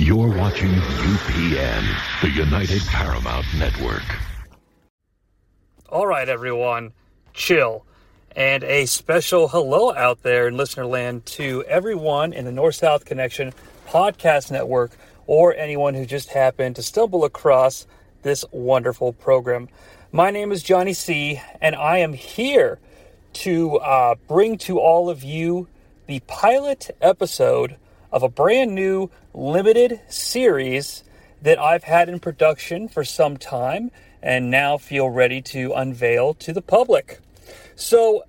You're watching UPN, the United Paramount Network. All right, everyone, chill. And a special hello out there in listener land to everyone in the North South Connection podcast network or anyone who just happened to stumble across this wonderful program. My name is Jonnie Sea, and I am here to uh, bring to all of you the pilot episode of a brand new limited series that I've had in production for some time and now feel ready to unveil to the public. So,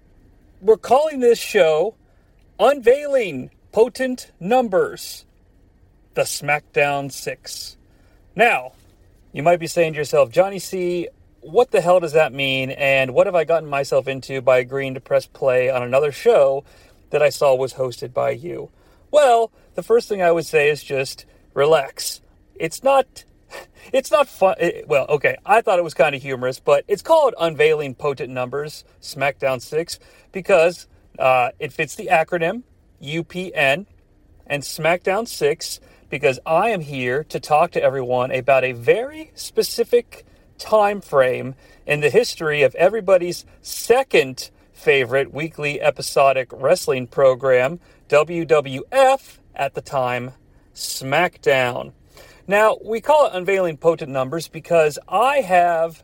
we're calling this show Unveiling Potent Numbers, the SmackDown 6. Now, you might be saying to yourself, Jonnie Sea, what the hell does that mean? And what have I gotten myself into by agreeing to press play on another show that I saw was hosted by you? Well, the first thing I would say is just relax. It's not it's not fun. It, well, okay, I thought it was kind of humorous, but it's called Unveiling Potent Numbers SmackDown 6 because uh, it fits the acronym UPN and SmackDown 6 because I am here to talk to everyone about a very specific time frame in the history of everybody's second favorite weekly episodic wrestling program, WWF at the time, SmackDown. Now, we call it unveiling potent numbers because I have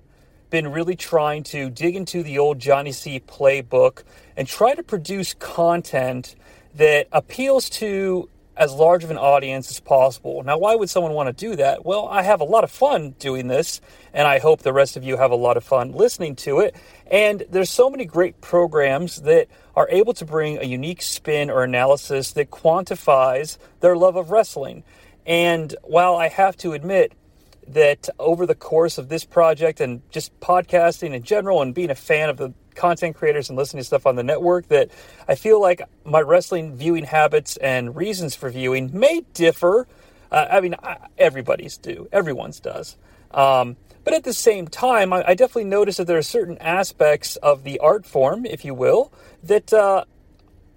been really trying to dig into the old Jonnie Sea playbook and try to produce content that appeals to as large of an audience as possible. Now, why would someone want to do that? Well, I have a lot of fun doing this, and I hope the rest of you have a lot of fun listening to it. And there's so many great programs that are able to bring a unique spin or analysis that quantifies their love of wrestling. And while I have to admit that over the course of this project and just podcasting in general and being a fan of the content creators and listening to stuff on the network, that I feel like my wrestling viewing habits and reasons for viewing may differ. Uh, I mean, everybody's do, everyone's does. Um, but at the same time, I, I, definitely notice that there are certain aspects of the art form, if you will, that uh,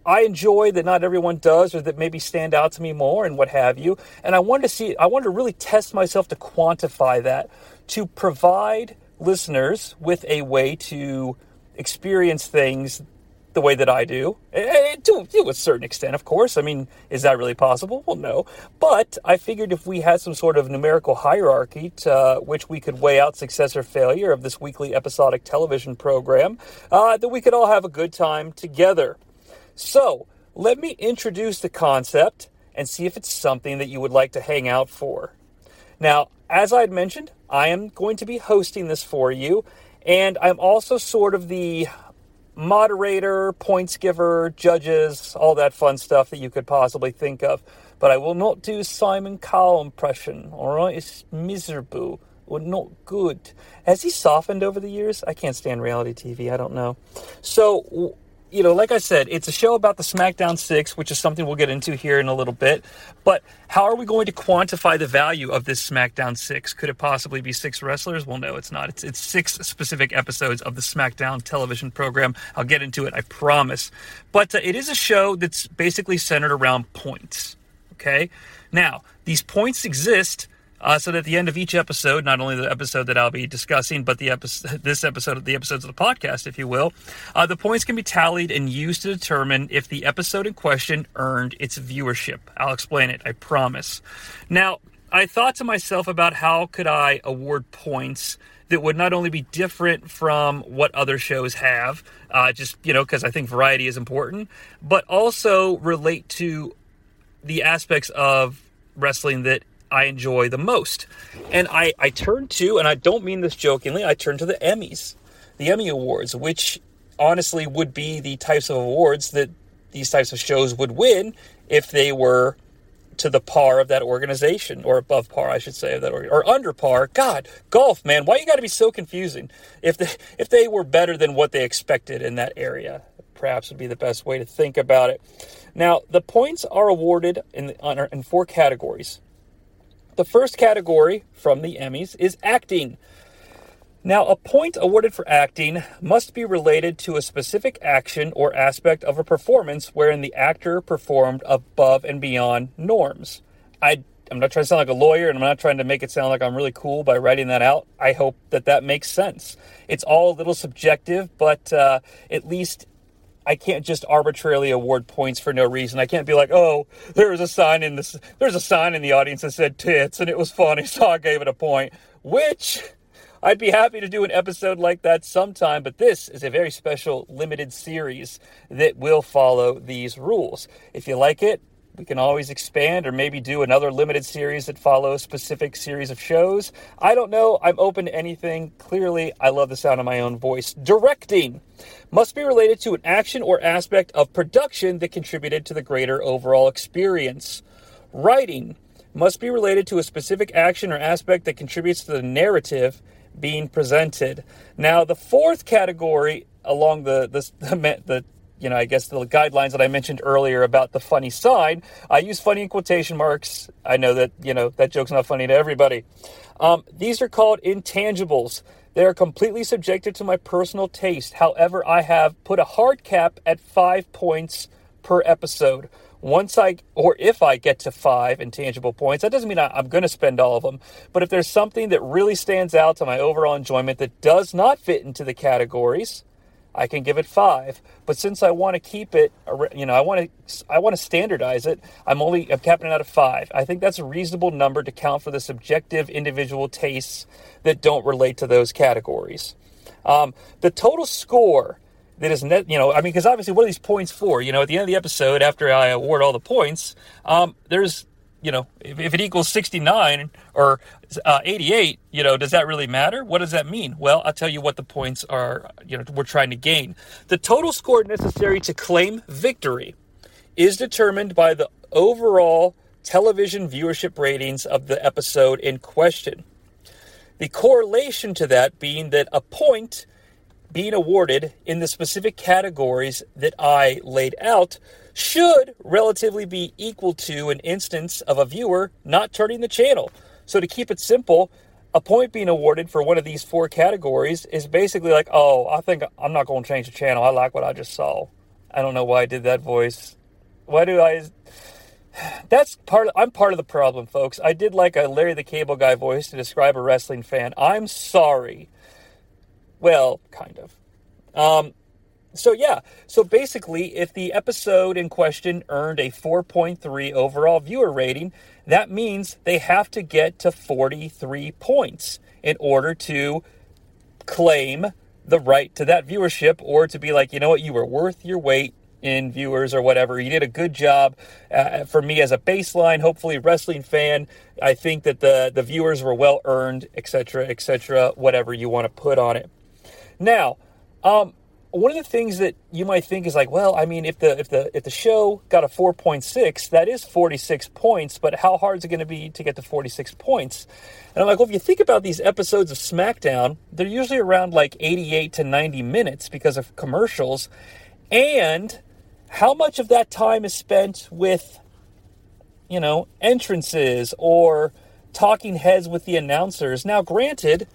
I enjoy that not everyone does or that maybe stand out to me more and what have you. And I wanted to see, I wanted to really test myself to quantify that, to provide listeners with a way to experience things the way that I do. To, to a certain extent, of course. I mean, is that really possible? Well, no. But I figured if we had some sort of numerical hierarchy to uh, which we could weigh out success or failure of this weekly episodic television program, uh, that we could all have a good time together. So, let me introduce the concept and see if it's something that you would like to hang out for. Now, as I had mentioned, I am going to be hosting this for you, and I'm also sort of the moderator, points giver, judges, all that fun stuff that you could possibly think of. But I will not do Simon Cowell impression, alright? It's miserable or not good. Has he softened over the years? I can't stand reality TV, I don't know. So, you know, like I said, it's a show about the SmackDown 6, which is something we'll get into here in a little bit. But how are we going to quantify the value of this SmackDown 6? Could it possibly be six wrestlers? Well, no, it's not. It's, it's six specific episodes of the SmackDown television program. I'll get into it, I promise. But uh, it is a show that's basically centered around points. Okay? Now, these points exist uh, so that at the end of each episode, not only the episode that I'll be discussing, but the episode, this episode, the episodes of the podcast, if you will, uh, the points can be tallied and used to determine if the episode in question earned its viewership. I'll explain it, I promise. Now, I thought to myself about how could I award points that would not only be different from what other shows have, uh, just you know, because I think variety is important, but also relate to the aspects of wrestling that I enjoy the most. And I, I turn to, and I don't mean this jokingly, I turn to the Emmys, the Emmy Awards, which honestly would be the types of awards that these types of shows would win if they were to the par of that organization, or above par, I should say, of that or, or under par. God, golf, man, why you got to be so confusing? If they if they were better than what they expected in that area, perhaps would be the best way to think about it. Now, the points are awarded in the, in four categories. The first category from the Emmys is acting. Now, a point awarded for acting must be related to a specific action or aspect of a performance wherein the actor performed above and beyond norms. I I'm not trying to sound like a lawyer, and I'm not trying to make it sound like I'm really cool by writing that out. I hope that that makes sense. It's all a little subjective, but uh, at least I can't just arbitrarily award points for no reason. I can't be like, oh, there was a sign in this, there's a sign in the audience that said tits, and it was funny, so I gave it a point. Which I'd be happy to do an episode like that sometime, but this is a very special limited series that will follow these rules. If you like it, we can always expand or maybe do another limited series that follows specific series of shows. I don't know. I'm open to anything. Clearly, I love the sound of my own voice. Directing must be related to an action or aspect of production that contributed to the greater overall experience. Writing must be related to a specific action or aspect that contributes to the narrative being presented. Now, the fourth category along the the, the, the you know, I guess the guidelines that I mentioned earlier about the funny side, I use funny in quotation marks. I know that, you know, that joke's not funny to everybody. Um, these are called intangibles. They are completely subjective to my personal taste. However, I have put a hard cap at five points per episode once I or if I get to five intangible points, that doesn't mean I, am going to spend all of them. But if there's something that really stands out to my overall enjoyment that does not fit into the categories, I can give it five. But since I want to keep it, you know, I want to I want to standardize it. I'm only I'm capping it out of five. I think that's a reasonable number to count for the subjective individual tastes that don't relate to those categories. Um, the total score that is net, you know, I mean, because obviously, what are these points for? You know, at the end of the episode, after I award all the points, um, there's, you know, if, if, it equals 69 or uh, 88, you know, does that really matter? What does that mean? Well, I'll tell you what the points are, you know, we're trying to gain. The total score necessary to claim victory is determined by the overall television viewership ratings of the episode in question. The correlation to that being that a point being awarded in the specific categories that I laid out should relatively be equal to an instance of a viewer not turning the channel. So, to keep it simple, a point being awarded for one of these four categories is basically like, oh, I think I'm not going to change the channel. I like what I just saw. I don't know why I did that voice. Why do I? That's part. Of, I'm part of the problem, folks. I did like a Larry the Cable Guy voice to describe a wrestling fan. I'm sorry well, kind of. Um, so yeah, so basically, if the episode in question earned a 4.3 overall viewer rating, that means they have to get to 43 points in order to claim the right to that viewership or to be like, you know what, you were worth your weight in viewers or whatever. You did a good job uh, for me as a baseline, hopefully wrestling fan. I think that the the viewers were well earned, etc., etc., whatever you want to put on it. Now, um, one of the things that you might think is like, well, I mean, if the if the if the show got a 4.6, that is 46 points, but how hard is it going to be to get to 46 points? And I'm like, well, if you think about these episodes of SmackDown, they're usually around like 88 to 90 minutes because of commercials, and how much of that time is spent with, you know, entrances or talking heads with the announcers? Now, granted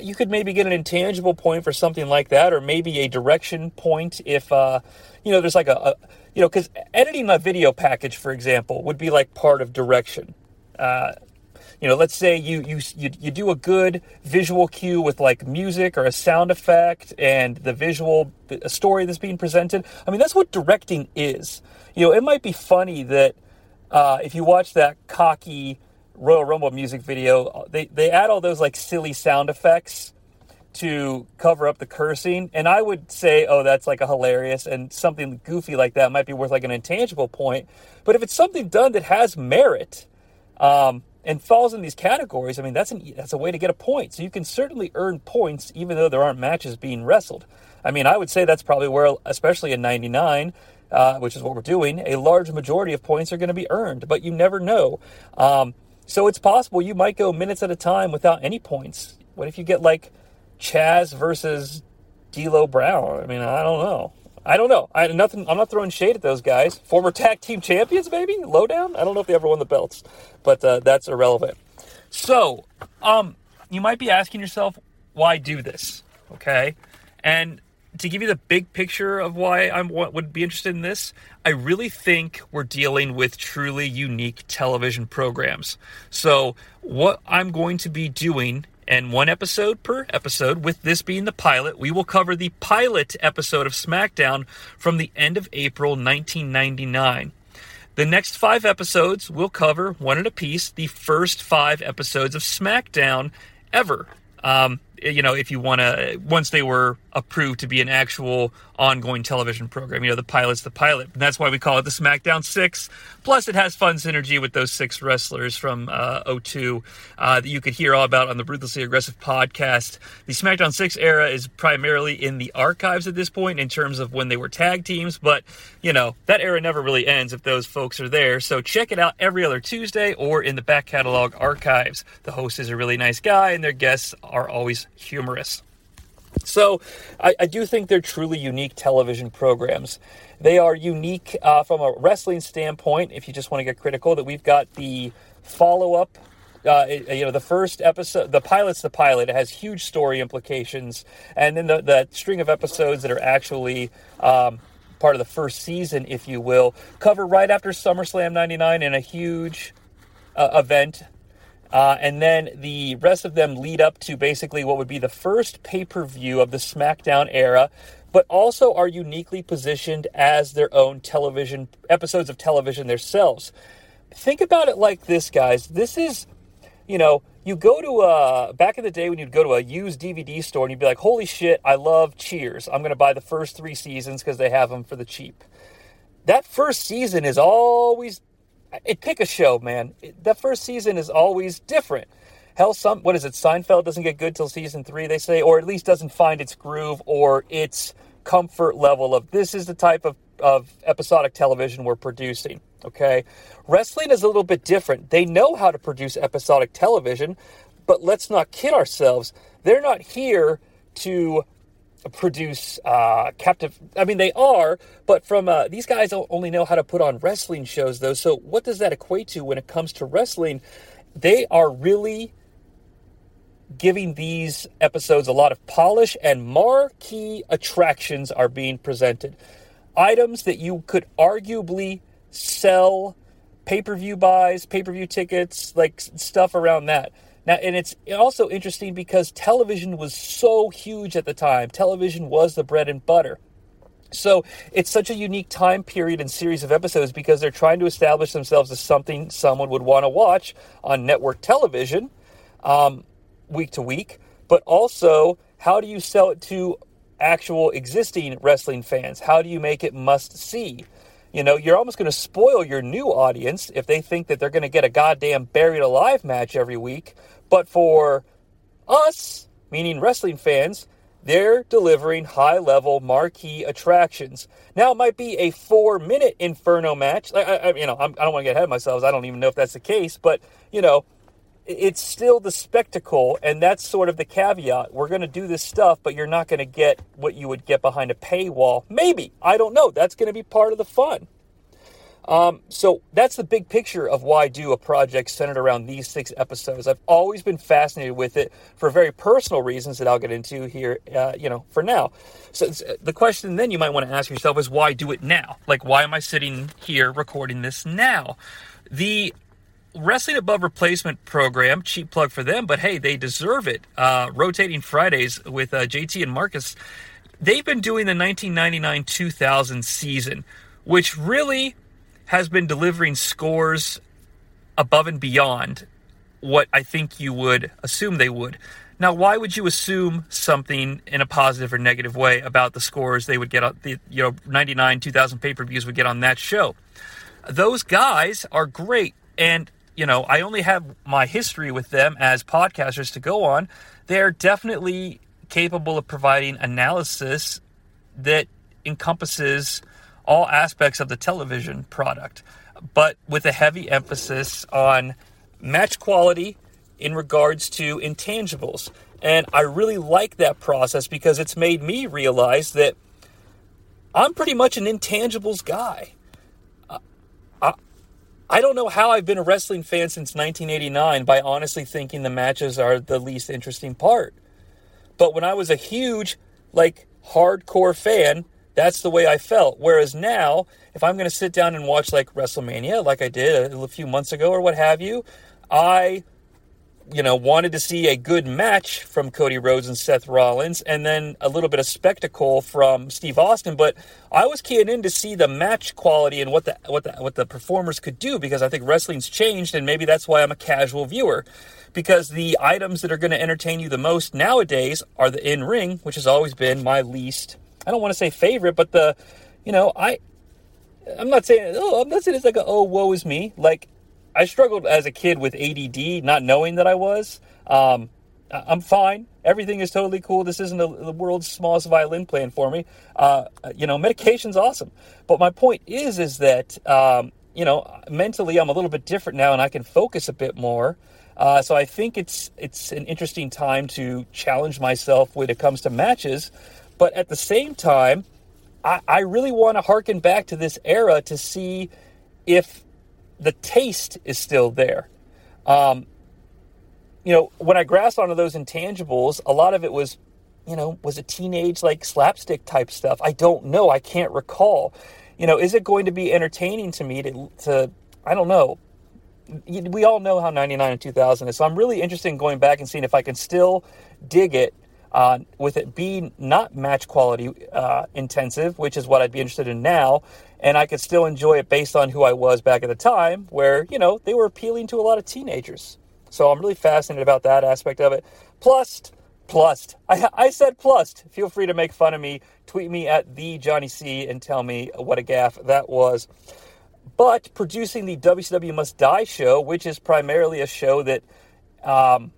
you could maybe get an intangible point for something like that, or maybe a direction point if, uh, you know, there's like a, a you know, because editing a video package, for example, would be like part of direction. Uh, you know, let's say you, you you you do a good visual cue with like music or a sound effect and the visual a story that's being presented. I mean, that's what directing is. You know, it might be funny that uh, if you watch that cocky Royal Rumble music video, they, they add all those like silly sound effects to cover up the cursing. And I would say, oh, that's like a hilarious and something goofy like that might be worth like an intangible point. But if it's something done that has merit um, and falls in these categories, I mean, that's, an, that's a way to get a point. So you can certainly earn points even though there aren't matches being wrestled. I mean, I would say that's probably where, especially in 99, uh, which is what we're doing, a large majority of points are going to be earned, but you never know. Um, so it's possible you might go minutes at a time without any points. What if you get like Chaz versus D'Lo Brown? I mean, I don't know. I don't know. I nothing. I'm not throwing shade at those guys. Former tag team champions, maybe Lo Down. I don't know if they ever won the belts, but uh, that's irrelevant. So, um, you might be asking yourself, why do this? Okay, and to give you the big picture of why I would be interested in this, I really think we're dealing with truly unique television programs. So, what I'm going to be doing, and one episode per episode, with this being the pilot, we will cover the pilot episode of SmackDown from the end of April 1999. The next five episodes will cover one at a piece the first five episodes of SmackDown ever. Um, you know, if you want to, once they were approved to be an actual ongoing television program, you know, the pilot's the pilot. And that's why we call it the SmackDown 6. Plus, it has fun synergy with those six wrestlers from uh, 02 uh, that you could hear all about on the Ruthlessly Aggressive podcast. The SmackDown 6 era is primarily in the archives at this point in terms of when they were tag teams, but, you know, that era never really ends if those folks are there. So check it out every other Tuesday or in the back catalog archives. The host is a really nice guy, and their guests are always humorous. So I, I, do think they're truly unique television programs. They are unique uh, from a wrestling standpoint. If you just want to get critical, that we've got the follow up. Uh, you know, the first episode, the pilot's the pilot. It has huge story implications, and then the, the string of episodes that are actually um, part of the first season, if you will, cover right after SummerSlam '99 in a huge uh, event uh, and then the rest of them lead up to basically what would be the first pay per view of the SmackDown era, but also are uniquely positioned as their own television episodes of television themselves. Think about it like this, guys. This is, you know, you go to a back in the day when you'd go to a used DVD store and you'd be like, "Holy shit, I love Cheers! I'm going to buy the first three seasons because they have them for the cheap." That first season is always it pick a show, man. That first season is always different. Hell, some what is it? Seinfeld doesn't get good till season three, they say, or at least doesn't find its groove or its comfort level of this is the type of, of episodic television we're producing. Okay, wrestling is a little bit different. They know how to produce episodic television, but let's not kid ourselves. They're not here to produce uh, captive. I mean, they are, but from uh, these guys only know how to put on wrestling shows, though. So, what does that equate to when it comes to wrestling? They are really giving these episodes a lot of polish, and marquee attractions are being presented. Items that you could arguably sell pay per view buys, pay per view tickets, like stuff around that. Now, and it's also interesting because television was so huge at the time. Television was the bread and butter. So it's such a unique time period and series of episodes because they're trying to establish themselves as something someone would want to watch on network television um, week to week. But also, how do you sell it to actual existing wrestling fans? How do you make it must see? You know, you're almost going to spoil your new audience if they think that they're going to get a goddamn buried alive match every week but for us, meaning wrestling fans, they're delivering high level marquee attractions. Now, it might be a four minute Inferno match. I, I you know, I'm, I do not want to get ahead of myself. I don't even know if that's the case, but, you know, it's still the spectacle, and that's sort of the caveat. We're going to do this stuff, but you're not going to get what you would get behind a paywall. Maybe. I don't know. That's going to be part of the fun. Um, so that's the big picture of why I do a project centered around these six episodes. I've always been fascinated with it for very personal reasons that I'll get into here, uh, you know, for now. So the question then you might want to ask yourself is why do it now? Like, why am I sitting here recording this now? The Wrestling Above Replacement program, cheap plug for them, but hey, they deserve it. Uh, rotating Fridays with uh, JT and Marcus. They've been doing the 1999 2000 season, which really has been delivering scores above and beyond what I think you would assume they would. Now, why would you assume something in a positive or negative way about the scores they would get on the you know 99 2000 pay-per-views would get on that show? Those guys are great and you know, I only have my history with them as podcasters to go on. They're definitely capable of providing analysis that encompasses all aspects of the television product, but with a heavy emphasis on match quality in regards to intangibles. And I really like that process because it's made me realize that I'm pretty much an intangibles guy. I, don't know how I've been a wrestling fan since 1989 by honestly thinking the matches are the least interesting part. But when I was a huge, like, hardcore fan, that's the way I felt. Whereas now, if I'm going to sit down and watch like WrestleMania, like I did a few months ago or what have you, I you know, wanted to see a good match from Cody Rhodes and Seth Rollins, and then a little bit of spectacle from Steve Austin. But I was keying in to see the match quality and what the what the what the performers could do because I think wrestling's changed, and maybe that's why I'm a casual viewer. Because the items that are going to entertain you the most nowadays are the in ring, which has always been my least. I don't want to say favorite, but the, you know, I, I'm not saying oh, I'm not saying it's like a oh woe is me. Like I struggled as a kid with ADD, not knowing that I was. Um, I'm fine. Everything is totally cool. This isn't a, the world's smallest violin playing for me. Uh, you know, medication's awesome. But my point is, is that um, you know, mentally I'm a little bit different now, and I can focus a bit more. Uh, so I think it's it's an interesting time to challenge myself when it comes to matches. But at the same time, I, I really want to harken back to this era to see if the taste is still there. Um, you know, when I grasped onto those intangibles, a lot of it was, you know, was it teenage like slapstick type stuff? I don't know. I can't recall. You know, is it going to be entertaining to me to, to I don't know. We all know how 99 and 2000 is. So I'm really interested in going back and seeing if I can still dig it uh, with it being not match quality uh, intensive, which is what I'd be interested in now, and I could still enjoy it based on who I was back at the time, where, you know, they were appealing to a lot of teenagers. So I'm really fascinated about that aspect of it. Plus, plus, I, I said plus. Feel free to make fun of me. Tweet me at the Jonnie Sea and tell me what a gaff that was. But producing the WCW Must Die show, which is primarily a show that um,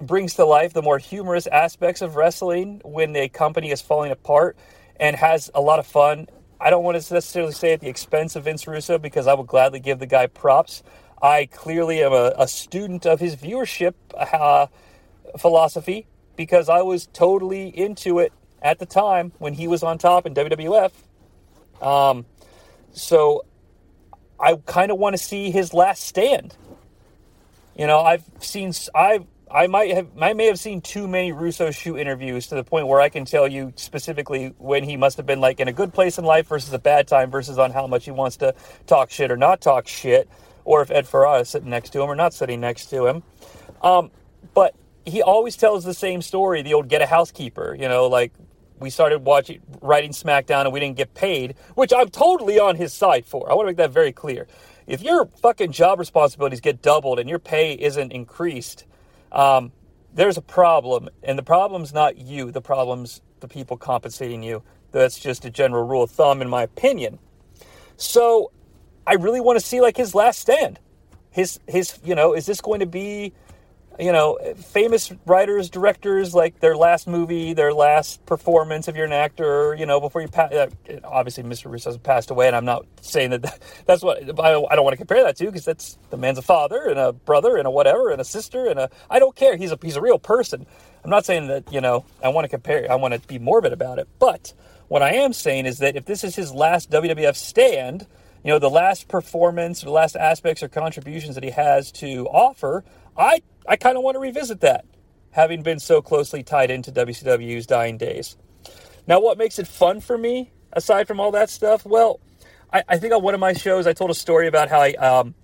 brings to life the more humorous aspects of wrestling when a company is falling apart and has a lot of fun I don't want to necessarily say at the expense of Vince Russo because I will gladly give the guy props. I clearly am a, a student of his viewership uh, philosophy because I was totally into it at the time when he was on top in WWF. Um, so I kind of want to see his last stand. You know, I've seen I've I might have I may have seen too many Russo shoot interviews to the point where I can tell you specifically when he must have been like in a good place in life versus a bad time versus on how much he wants to talk shit or not talk shit, or if Ed Ferrara is sitting next to him or not sitting next to him. Um, but he always tells the same story, the old get a housekeeper, you know, like we started watching writing SmackDown and we didn't get paid, which I'm totally on his side for. I want to make that very clear. If your fucking job responsibilities get doubled and your pay isn't increased, um, there's a problem, and the problem's not you. The problem's the people compensating you. That's just a general rule of thumb, in my opinion. So, I really want to see like his last stand. His his, you know, is this going to be you know, famous writers, directors, like their last movie, their last performance, if you're an actor, you know, before you pass, uh, obviously Mr. Russo has passed away, and I'm not saying that that's what, I don't, I don't want to compare that to, because that's, the man's a father, and a brother, and a whatever, and a sister, and a, I don't care, he's a, he's a real person. I'm not saying that, you know, I want to compare, I want to be morbid about it, but what I am saying is that if this is his last WWF stand, you know, the last performance, the last aspects or contributions that he has to offer, I I kind of want to revisit that, having been so closely tied into WCW's dying days. Now, what makes it fun for me, aside from all that stuff? Well, I, I think on one of my shows, I told a story about how I, um,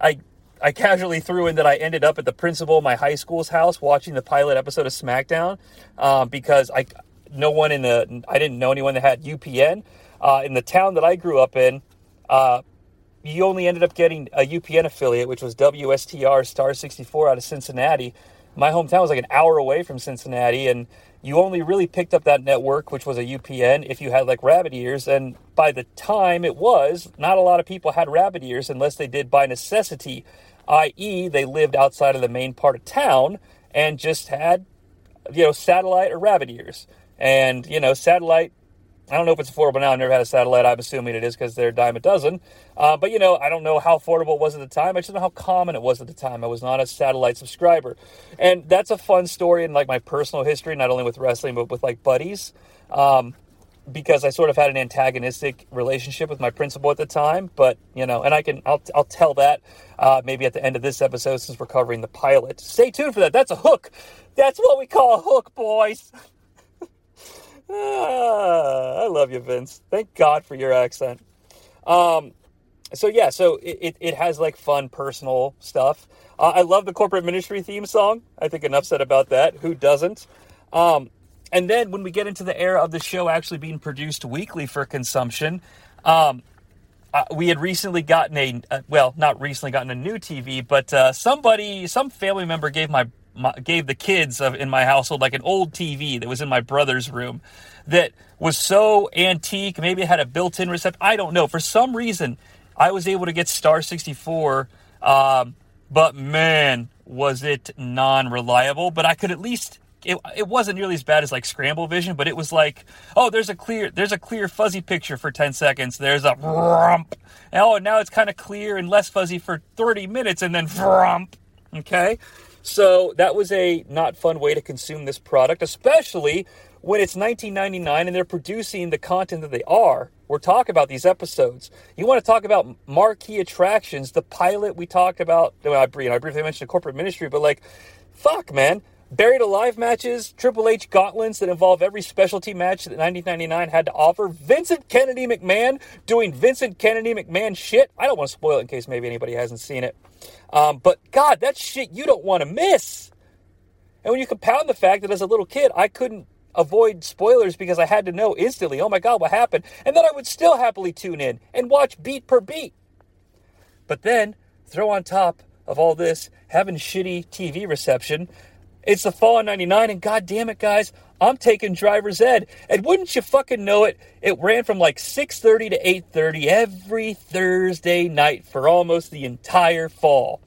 I, I casually threw in that I ended up at the principal of my high school's house watching the pilot episode of SmackDown um, because I, no one in the, I didn't know anyone that had UPN. Uh, in the town that I grew up in, uh, you only ended up getting a UPN affiliate, which was WSTR Star 64 out of Cincinnati. My hometown was like an hour away from Cincinnati, and you only really picked up that network, which was a UPN, if you had like rabbit ears. And by the time it was, not a lot of people had rabbit ears unless they did by necessity, i.e., they lived outside of the main part of town and just had, you know, satellite or rabbit ears. And, you know, satellite I don't know if it's affordable now. I've never had a satellite. I'm assuming it is because they're a dime a dozen. Uh, but you know, I don't know how affordable it was at the time. I just know how common it was at the time. I was not a satellite subscriber, and that's a fun story in like my personal history, not only with wrestling but with like buddies. Um, because I sort of had an antagonistic relationship with my principal at the time, but you know, and I can I'll I'll tell that uh, maybe at the end of this episode since we're covering the pilot. Stay tuned for that. That's a hook. That's what we call a hook, boys. Ah, I love you, Vince. Thank God for your accent. Um, so yeah, so it, it, it has like fun personal stuff. Uh, I love the corporate ministry theme song. I think enough said about that. Who doesn't? Um, and then when we get into the era of the show actually being produced weekly for consumption, um, uh, we had recently gotten a uh, well, not recently gotten a new TV, but uh, somebody, some family member gave my, my gave the kids of in my household like an old TV that was in my brother's room that was so antique. Maybe it had a built-in receptor. I don't know. For some reason, I was able to get Star 64, um, but man, was it non-reliable. But I could at least it, it wasn't nearly as bad as like scramble vision, but it was like, oh, there's a clear there's a clear fuzzy picture for 10 seconds. There's a vrump. Oh, now it's kind of clear and less fuzzy for 30 minutes and then vrump. Okay? So that was a not fun way to consume this product, especially when it's 1999 and they're producing the content that they are. We're talking about these episodes. You want to talk about marquee attractions? The pilot we talked about. I, I briefly mentioned corporate ministry, but like, fuck, man. Buried Alive matches, Triple H gauntlets that involve every specialty match that 1999 had to offer. Vincent Kennedy McMahon doing Vincent Kennedy McMahon shit. I don't want to spoil it in case maybe anybody hasn't seen it. Um, but God, that shit you don't want to miss. And when you compound the fact that as a little kid, I couldn't avoid spoilers because I had to know instantly, oh my God, what happened? And then I would still happily tune in and watch beat per beat. But then throw on top of all this having shitty TV reception it's the fall of 99, and god damn it, guys, I'm taking driver's ed. And wouldn't you fucking know it, it ran from like 6.30 to 8.30 every Thursday night for almost the entire fall.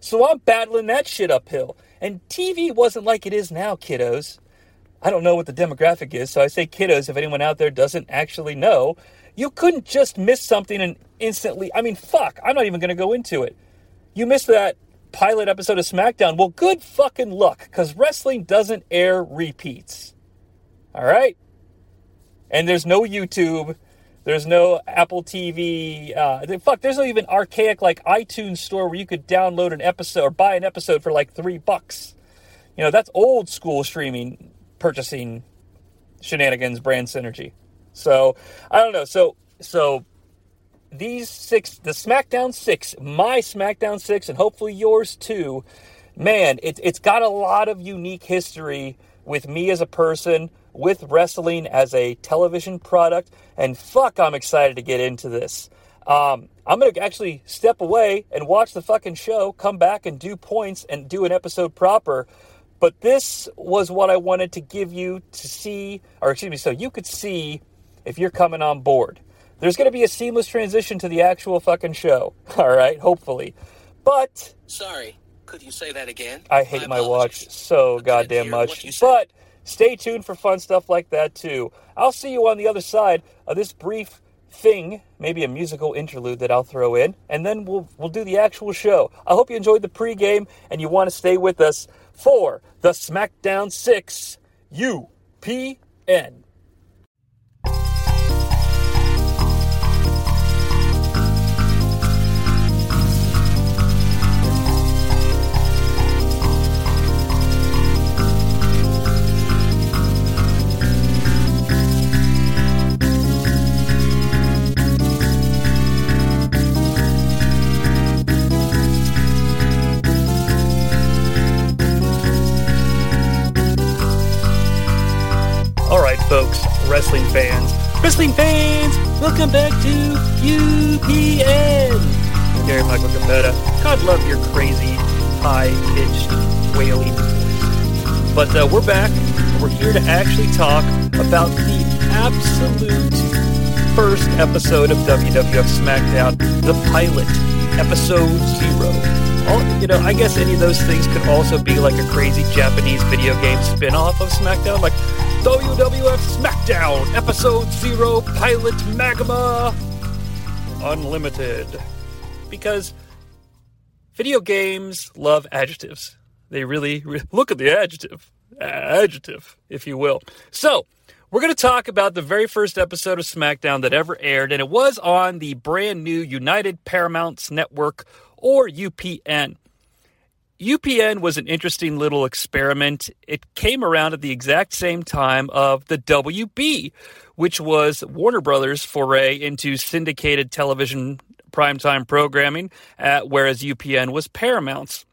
So I'm battling that shit uphill. And TV wasn't like it is now, kiddos. I don't know what the demographic is, so I say kiddos if anyone out there doesn't actually know. You couldn't just miss something and instantly, I mean, fuck, I'm not even going to go into it. You missed that pilot episode of SmackDown. Well, good fucking luck, because wrestling doesn't air repeats. All right? And there's no YouTube. There's no Apple TV. Uh, fuck, there's no even archaic like iTunes store where you could download an episode or buy an episode for like three bucks. You know, that's old school streaming purchasing shenanigans, brand synergy. So I don't know. So so these six, the SmackDown six, my SmackDown six, and hopefully yours too, man, it, it's got a lot of unique history with me as a person, with wrestling as a television product, and fuck, I'm excited to get into this. Um, I'm going to actually step away and watch the fucking show, come back and do points and do an episode proper. But this was what I wanted to give you to see, or excuse me, so you could see if you're coming on board. There's going to be a seamless transition to the actual fucking show. All right, hopefully. But sorry, could you say that again? I hate my, my watch so goddamn much. But stay tuned for fun stuff like that too. I'll see you on the other side of this brief thing, maybe a musical interlude that I'll throw in, and then we'll we'll do the actual show. I hope you enjoyed the pregame and you want to stay with us for the SmackDown 6 UPN. Wrestling fans, welcome back to UPN. Gary Michael Cappetta. God love your crazy, high-pitched, wailing voice. But uh, we're back, we're here to actually talk about the absolute first episode of WWF SmackDown, the pilot, episode zero. All, you know, I guess any of those things could also be like a crazy Japanese video game spin-off of SmackDown, like WWF SmackDown, Episode Zero Pilot Magma Unlimited. Because video games love adjectives. They really, really look at the adjective, adjective, if you will. So, we're going to talk about the very first episode of SmackDown that ever aired, and it was on the brand new United Paramounts Network, or UPN. UPN was an interesting little experiment. It came around at the exact same time of the WB, which was Warner Brothers' foray into syndicated television primetime programming, uh, whereas UPN was Paramount's.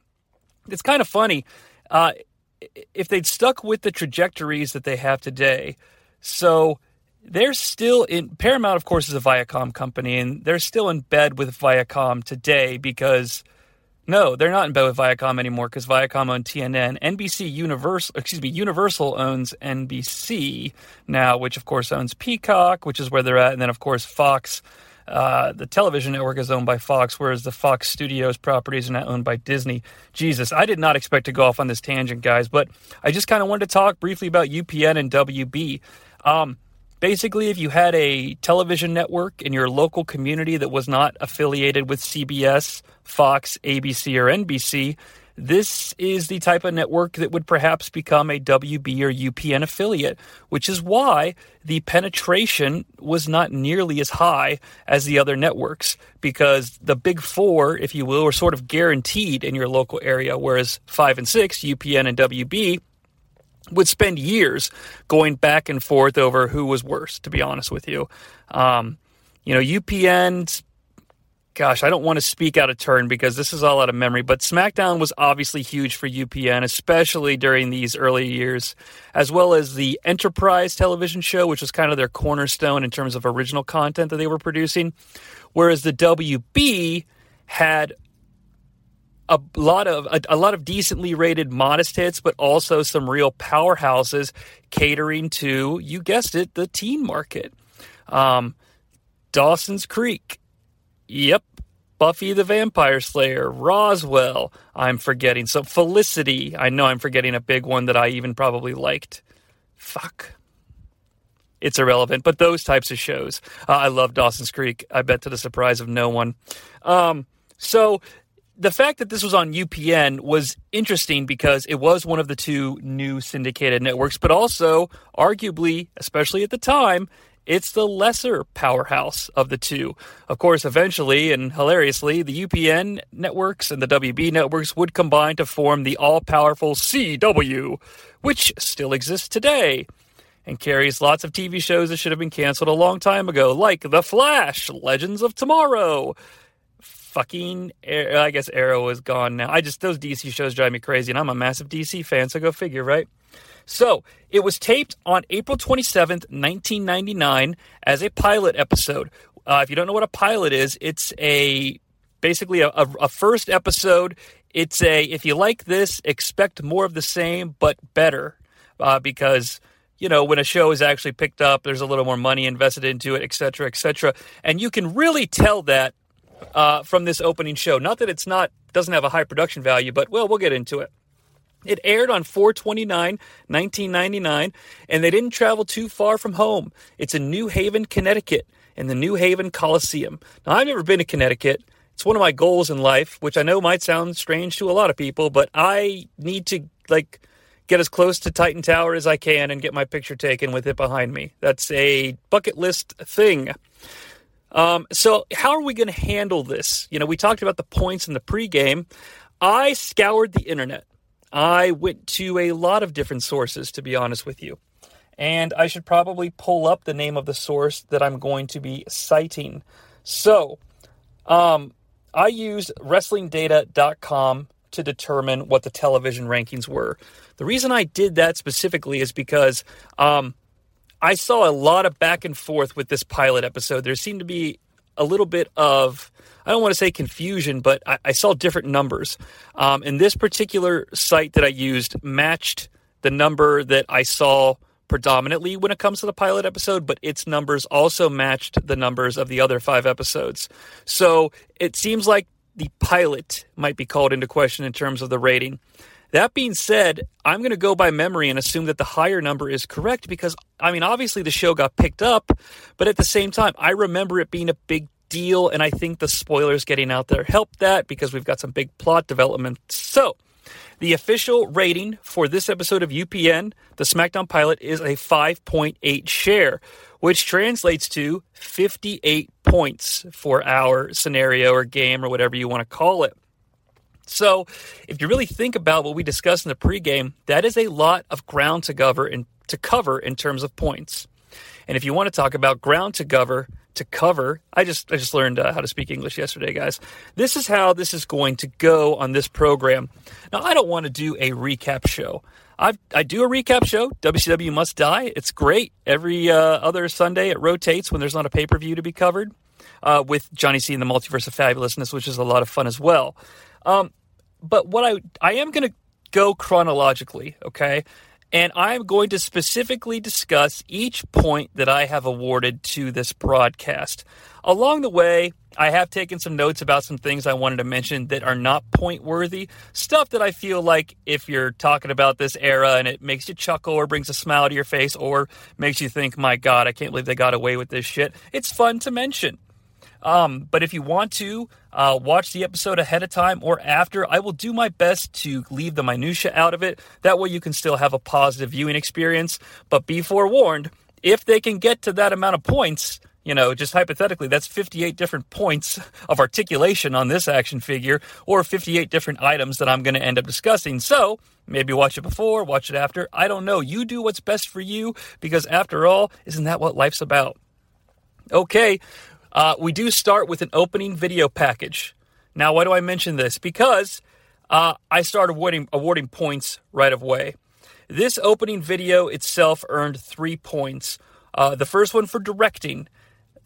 It's kind of funny. Uh, if they'd stuck with the trajectories that they have today, so they're still in Paramount, of course, is a Viacom company, and they're still in bed with Viacom today because no, they're not in bed with Viacom anymore because Viacom owned TNN. NBC Universal, excuse me, Universal owns NBC now, which of course owns Peacock, which is where they're at, and then of course Fox. Uh, the television network is owned by Fox, whereas the Fox Studios properties are now owned by Disney. Jesus, I did not expect to go off on this tangent, guys, but I just kind of wanted to talk briefly about UPN and WB. Um, Basically, if you had a television network in your local community that was not affiliated with CBS, Fox, ABC, or NBC, this is the type of network that would perhaps become a WB or UPN affiliate, which is why the penetration was not nearly as high as the other networks, because the big four, if you will, were sort of guaranteed in your local area, whereas five and six, UPN and WB, would spend years going back and forth over who was worse, to be honest with you. Um, you know, UPN, gosh, I don't want to speak out of turn because this is all out of memory, but SmackDown was obviously huge for UPN, especially during these early years, as well as the Enterprise television show, which was kind of their cornerstone in terms of original content that they were producing. Whereas the WB had a lot of a, a, lot of decently rated modest hits, but also some real powerhouses catering to you guessed it the teen market. Um, Dawson's Creek, yep. Buffy the Vampire Slayer, Roswell. I'm forgetting so Felicity. I know I'm forgetting a big one that I even probably liked. Fuck. It's irrelevant, but those types of shows. Uh, I love Dawson's Creek. I bet to the surprise of no one. Um, so the fact that this was on UPN was interesting because it was one of the two new syndicated networks, but also, arguably, especially at the time, it's the lesser powerhouse of the two. Of course, eventually and hilariously, the UPN networks and the WB networks would combine to form the all powerful CW, which still exists today and carries lots of TV shows that should have been canceled a long time ago, like The Flash, Legends of Tomorrow, fucking I guess Arrow is gone now. I just those DC shows drive me crazy, and I'm a massive DC fan, so go figure, right? So it was taped on April 27th, 1999, as a pilot episode. Uh, if you don't know what a pilot is, it's a basically a, a, a first episode. It's a if you like this, expect more of the same, but better, uh, because you know, when a show is actually picked up, there's a little more money invested into it, et cetera, et cetera. And you can really tell that uh, from this opening show. Not that it's not doesn't have a high production value, but well, we'll get into it. It aired on 429, 1999, and they didn't travel too far from home. It's in New Haven, Connecticut, in the New Haven Coliseum. Now, I've never been to Connecticut. It's one of my goals in life, which I know might sound strange to a lot of people, but I need to, like, get as close to Titan Tower as I can and get my picture taken with it behind me. That's a bucket list thing. Um, so, how are we going to handle this? You know, we talked about the points in the pregame. I scoured the internet. I went to a lot of different sources, to be honest with you. And I should probably pull up the name of the source that I'm going to be citing. So, um, I used WrestlingData.com to determine what the television rankings were. The reason I did that specifically is because um, I saw a lot of back and forth with this pilot episode. There seemed to be a little bit of I don't want to say confusion, but I, I saw different numbers. Um, and this particular site that I used matched the number that I saw predominantly when it comes to the pilot episode, but its numbers also matched the numbers of the other five episodes. So it seems like the pilot might be called into question in terms of the rating. That being said, I'm going to go by memory and assume that the higher number is correct because, I mean, obviously the show got picked up, but at the same time, I remember it being a big deal, and I think the spoilers getting out there helped that because we've got some big plot development. So, the official rating for this episode of UPN, the SmackDown pilot, is a 5.8 share, which translates to 58 points for our scenario or game or whatever you want to call it. So, if you really think about what we discussed in the pregame, that is a lot of ground to cover in, to cover in terms of points. And if you want to talk about ground to cover, to cover, I just I just learned uh, how to speak English yesterday, guys. This is how this is going to go on this program. Now, I don't want to do a recap show. I I do a recap show. WCW Must Die. It's great. Every uh, other Sunday, it rotates when there's not a pay per view to be covered. Uh, with Jonnie Sea and the Multiverse of Fabulousness, which is a lot of fun as well. Um, but what I I am going to go chronologically, okay? And I'm going to specifically discuss each point that I have awarded to this broadcast. Along the way, I have taken some notes about some things I wanted to mention that are not point worthy. Stuff that I feel like if you're talking about this era and it makes you chuckle or brings a smile to your face or makes you think, my God, I can't believe they got away with this shit, it's fun to mention. Um, but if you want to uh, watch the episode ahead of time or after, I will do my best to leave the minutia out of it. That way, you can still have a positive viewing experience. But be forewarned, if they can get to that amount of points, you know, just hypothetically, that's 58 different points of articulation on this action figure, or 58 different items that I'm going to end up discussing. So maybe watch it before, watch it after. I don't know. You do what's best for you, because after all, isn't that what life's about? Okay, uh, we do start with an opening video package. Now, why do I mention this? Because uh, I start awarding, awarding points right away. This opening video itself earned three points. Uh, the first one for directing.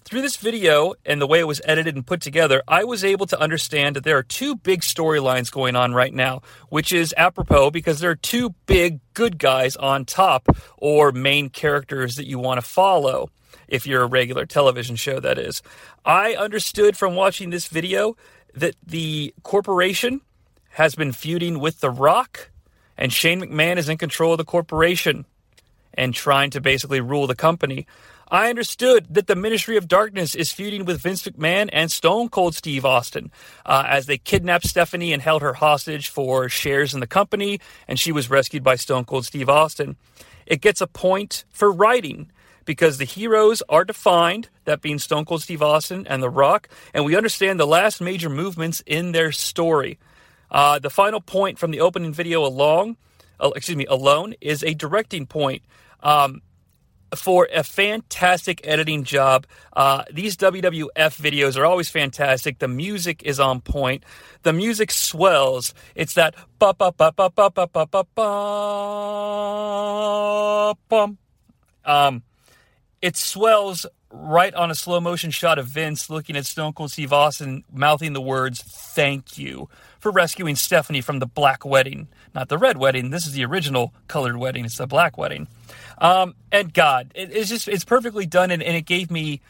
Through this video and the way it was edited and put together, I was able to understand that there are two big storylines going on right now, which is apropos because there are two big good guys on top or main characters that you want to follow if you're a regular television show, that is. I understood from watching this video that the corporation has been feuding with The Rock, and Shane McMahon is in control of the corporation and trying to basically rule the company. I understood that the Ministry of Darkness is feuding with Vince McMahon and Stone Cold Steve Austin uh, as they kidnapped Stephanie and held her hostage for shares in the company, and she was rescued by Stone Cold Steve Austin. It gets a point for writing because the heroes are defined, that being Stone Cold Steve Austin and The Rock, and we understand the last major movements in their story. Uh, the final point from the opening video along, uh, excuse me, alone is a directing point. Um, for a fantastic editing job. Uh, these WWF videos are always fantastic. The music is on point. The music swells. It's that ba ba ba ba ba ba ba ba ba. Um, it swells right on a slow motion shot of Vince looking at Stone Cold Steve Austin mouthing the words "Thank you" for rescuing Stephanie from the black wedding, not the red wedding. This is the original colored wedding. It's the black wedding. Um, and God, it, it's just it's perfectly done, and, and it gave me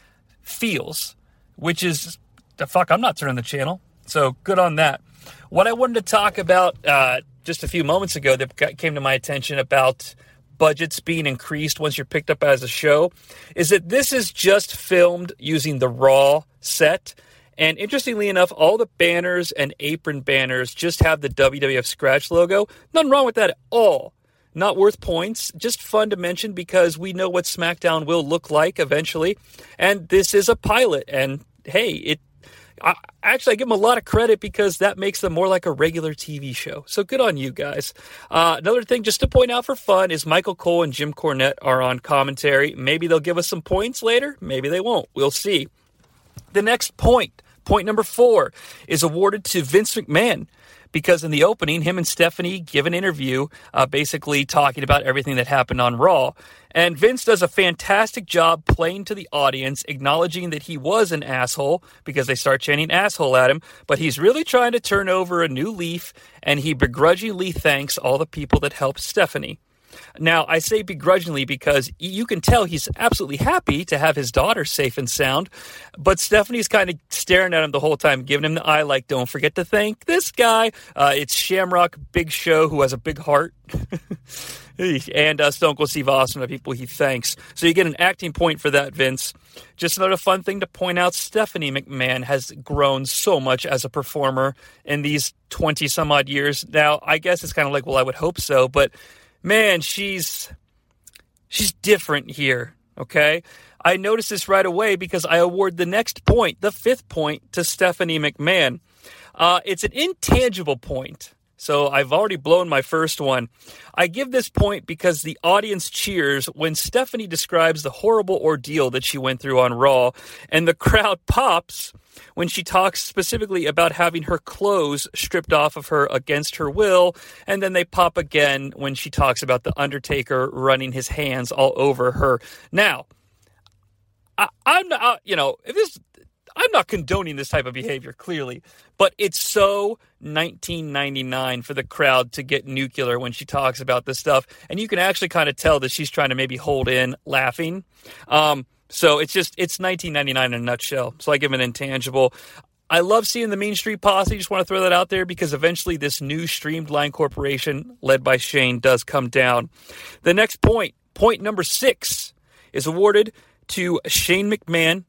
feels, which is the fuck. I'm not turning the channel, so good on that. What I wanted to talk about uh, just a few moments ago that came to my attention about budgets being increased once you're picked up as a show is that this is just filmed using the raw set. And interestingly enough, all the banners and apron banners just have the WWF scratch logo. Nothing wrong with that at all. Not worth points, just fun to mention because we know what SmackDown will look like eventually. And this is a pilot. And hey, it I, actually, I give them a lot of credit because that makes them more like a regular TV show. So good on you guys. Uh, another thing, just to point out for fun, is Michael Cole and Jim Cornette are on commentary. Maybe they'll give us some points later. Maybe they won't. We'll see. The next point, point number four, is awarded to Vince McMahon because in the opening, him and Stephanie give an interview uh, basically talking about everything that happened on Raw. And Vince does a fantastic job playing to the audience, acknowledging that he was an asshole because they start chanting asshole at him, but he's really trying to turn over a new leaf and he begrudgingly thanks all the people that helped Stephanie. Now, I say begrudgingly because you can tell he's absolutely happy to have his daughter safe and sound, but Stephanie's kind of staring at him the whole time, giving him the eye like, don't forget to thank this guy. Uh, it's Shamrock Big Show, who has a big heart. and uh, Stone Cold Steve Austin, the people he thanks. So you get an acting point for that, Vince. Just another fun thing to point out Stephanie McMahon has grown so much as a performer in these 20 some odd years. Now, I guess it's kind of like, well, I would hope so, but man, she's she's different here. Okay, I noticed this right away because I award the next point, the fifth point, to Stephanie McMahon. Uh, it's an intangible point. So I've already blown my first one. I give this point because the audience cheers when Stephanie describes the horrible ordeal that she went through on Raw, and the crowd pops when she talks specifically about having her clothes stripped off of her against her will, and then they pop again when she talks about the Undertaker running his hands all over her. Now, I, am not, you know, if this I'm not condoning this type of behavior, clearly, but it's so 1999 for the crowd to get nuclear when she talks about this stuff. And you can actually kind of tell that she's trying to maybe hold in laughing. Um, so it's just, it's 1999 in a nutshell. So I give an intangible. I love seeing the Mean Street Posse. Just want to throw that out there because eventually this new streamlined corporation led by Shane does come down. The next point, point number six, is awarded to Shane McMahon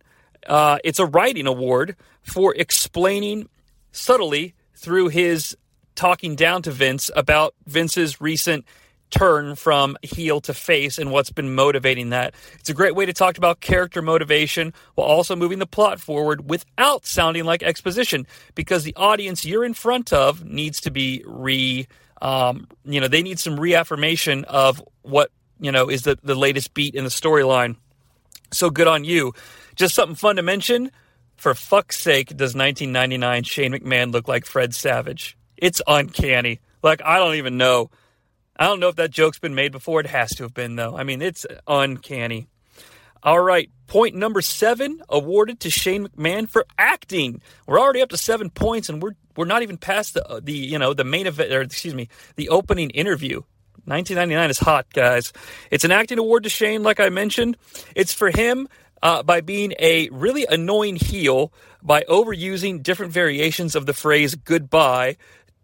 uh, it's a writing award for explaining subtly through his talking down to Vince about Vince's recent turn from heel to face and what's been motivating that. It's a great way to talk about character motivation while also moving the plot forward without sounding like exposition because the audience you're in front of needs to be re um, you know, they need some reaffirmation of what, you know, is the, the latest beat in the storyline. So good on you. Just something fun to mention. For fuck's sake, does 1999 Shane McMahon look like Fred Savage? It's uncanny. Like, I don't even know. I don't know if that joke's been made before. It has to have been, though. I mean, it's uncanny. All right, point number seven awarded to Shane McMahon for acting. We're already up to seven points, and we're we're not even past the the you know the main event or excuse me the opening interview. 1999 is hot, guys. It's an acting award to Shane, like I mentioned. It's for him uh, by being a really annoying heel by overusing different variations of the phrase goodbye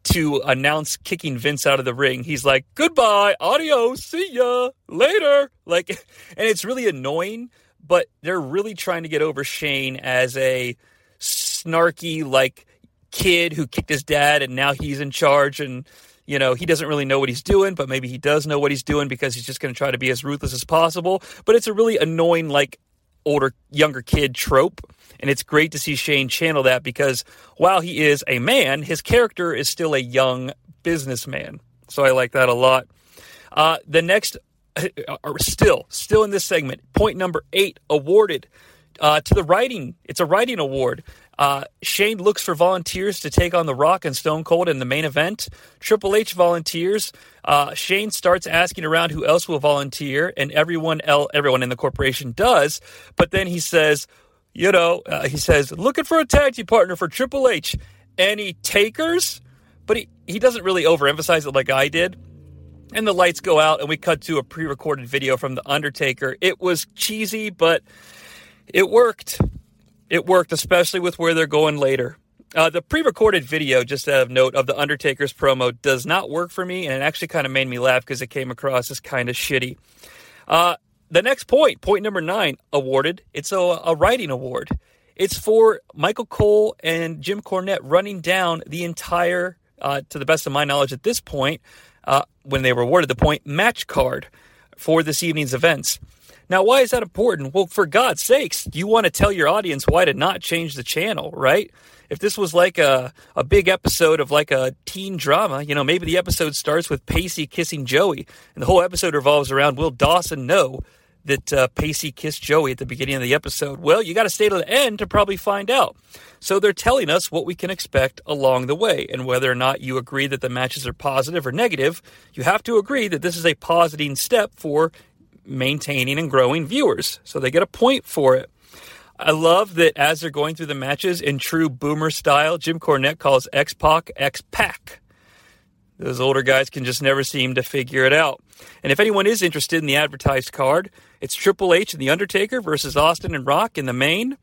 to announce kicking Vince out of the ring. He's like, goodbye, adios, see ya, later. Like, and it's really annoying, but they're really trying to get over Shane as a snarky, like, kid who kicked his dad and now he's in charge and you know, he doesn't really know what he's doing, but maybe he does know what he's doing because he's just going to try to be as ruthless as possible. But it's a really annoying, like, older, younger kid trope. And it's great to see Shane channel that because while he is a man, his character is still a young businessman. So I like that a lot. Uh, the next, are still, still in this segment, point number eight awarded uh, to the writing. It's a writing award. Uh, Shane looks for volunteers to take on The Rock and Stone Cold in the main event. Triple H volunteers. Uh, Shane starts asking around who else will volunteer, and everyone el- everyone in the corporation does. But then he says, you know, uh, he says, looking for a tag team partner for Triple H. Any takers? But he, he doesn't really overemphasize it like I did. And the lights go out, and we cut to a pre recorded video from The Undertaker. It was cheesy, but it worked. It worked, especially with where they're going later. Uh, the pre-recorded video, just out of note, of the Undertaker's promo does not work for me, and it actually kind of made me laugh because it came across as kind of shitty. Uh, the next point, point number nine, awarded. It's a, a writing award. It's for Michael Cole and Jim Cornette running down the entire, uh, to the best of my knowledge at this point, uh, when they were awarded the point, match card for this evening's events. Now, why is that important? Well, for God's sakes, you want to tell your audience why to not change the channel, right? If this was like a, a big episode of like a teen drama, you know, maybe the episode starts with Pacey kissing Joey, and the whole episode revolves around will Dawson know that uh, Pacey kissed Joey at the beginning of the episode? Well, you got to stay to the end to probably find out. So they're telling us what we can expect along the way, and whether or not you agree that the matches are positive or negative, you have to agree that this is a positing step for maintaining and growing viewers. So they get a point for it. I love that as they're going through the matches in true boomer style, Jim Cornette calls X Pac X Pac. Those older guys can just never seem to figure it out. And if anyone is interested in the advertised card, it's Triple H and The Undertaker versus Austin and Rock in the main.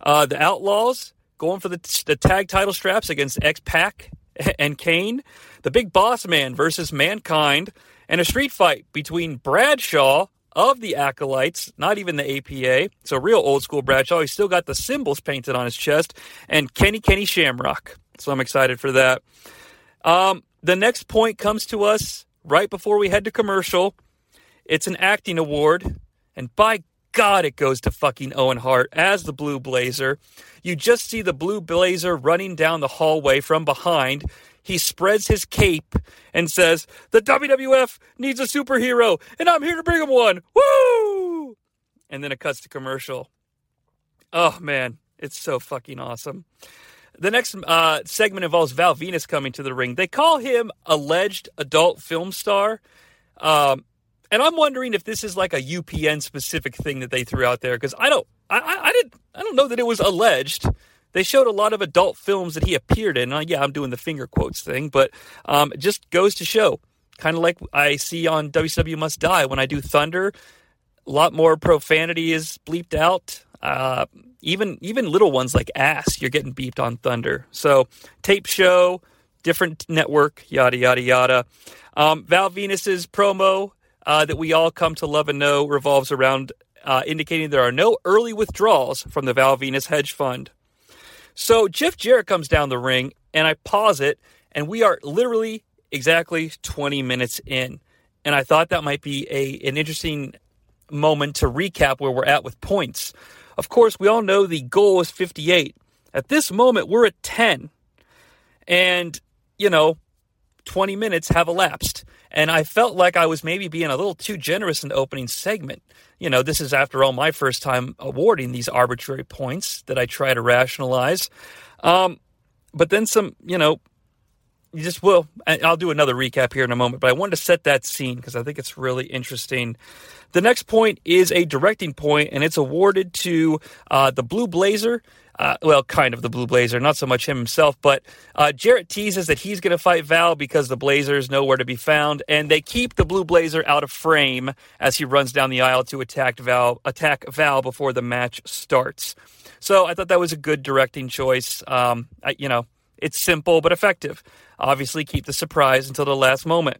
Uh, the Outlaws going for the, the tag title straps against X Pac and Kane. The Big Boss Man versus Mankind and a street fight between Bradshaw of the Acolytes, not even the APA. It's a real old school Bradshaw. He's still got the symbols painted on his chest, and Kenny Kenny Shamrock. So I'm excited for that. Um, the next point comes to us right before we head to commercial. It's an acting award, and by God, it goes to fucking Owen Hart as the Blue Blazer. You just see the Blue Blazer running down the hallway from behind. He spreads his cape and says, The WWF needs a superhero, and I'm here to bring him one. Woo! And then it cuts to commercial. Oh, man, it's so fucking awesome. The next uh, segment involves Val Venis coming to the ring. They call him alleged adult film star. Um, and I'm wondering if this is like a UPN specific thing that they threw out there because I don't, I, I, I, didn't, I don't know that it was alleged. They showed a lot of adult films that he appeared in. Uh, yeah, I'm doing the finger quotes thing, but um, it just goes to show, kind of like I see on WCW Must Die when I do Thunder. A lot more profanity is bleeped out. Uh, even even little ones like ass, you're getting beeped on Thunder. So tape show, different network, yada yada yada. Um, Val Venis's promo uh, that we all come to love and know revolves around uh, indicating there are no early withdrawals from the Val Venis hedge fund. So Jeff Jarrett comes down the ring, and I pause it, and we are literally exactly 20 minutes in. And I thought that might be a an interesting moment to recap where we're at with points. Of course, we all know the goal is 58. At this moment, we're at 10. And, you know, 20 minutes have elapsed. And I felt like I was maybe being a little too generous in the opening segment. You know, this is, after all, my first time awarding these arbitrary points that I try to rationalize. Um, but then some, you know, you just will. I'll do another recap here in a moment, but I wanted to set that scene because I think it's really interesting. The next point is a directing point, and it's awarded to uh, the Blue Blazer. Uh, well, kind of the Blue Blazer, not so much him himself, but uh, Jarrett teases that he's going to fight Val because the Blazer is nowhere to be found, and they keep the Blue Blazer out of frame as he runs down the aisle to attack Val, attack Val before the match starts. So I thought that was a good directing choice. Um, I, you know, it's simple but effective. Obviously, keep the surprise until the last moment.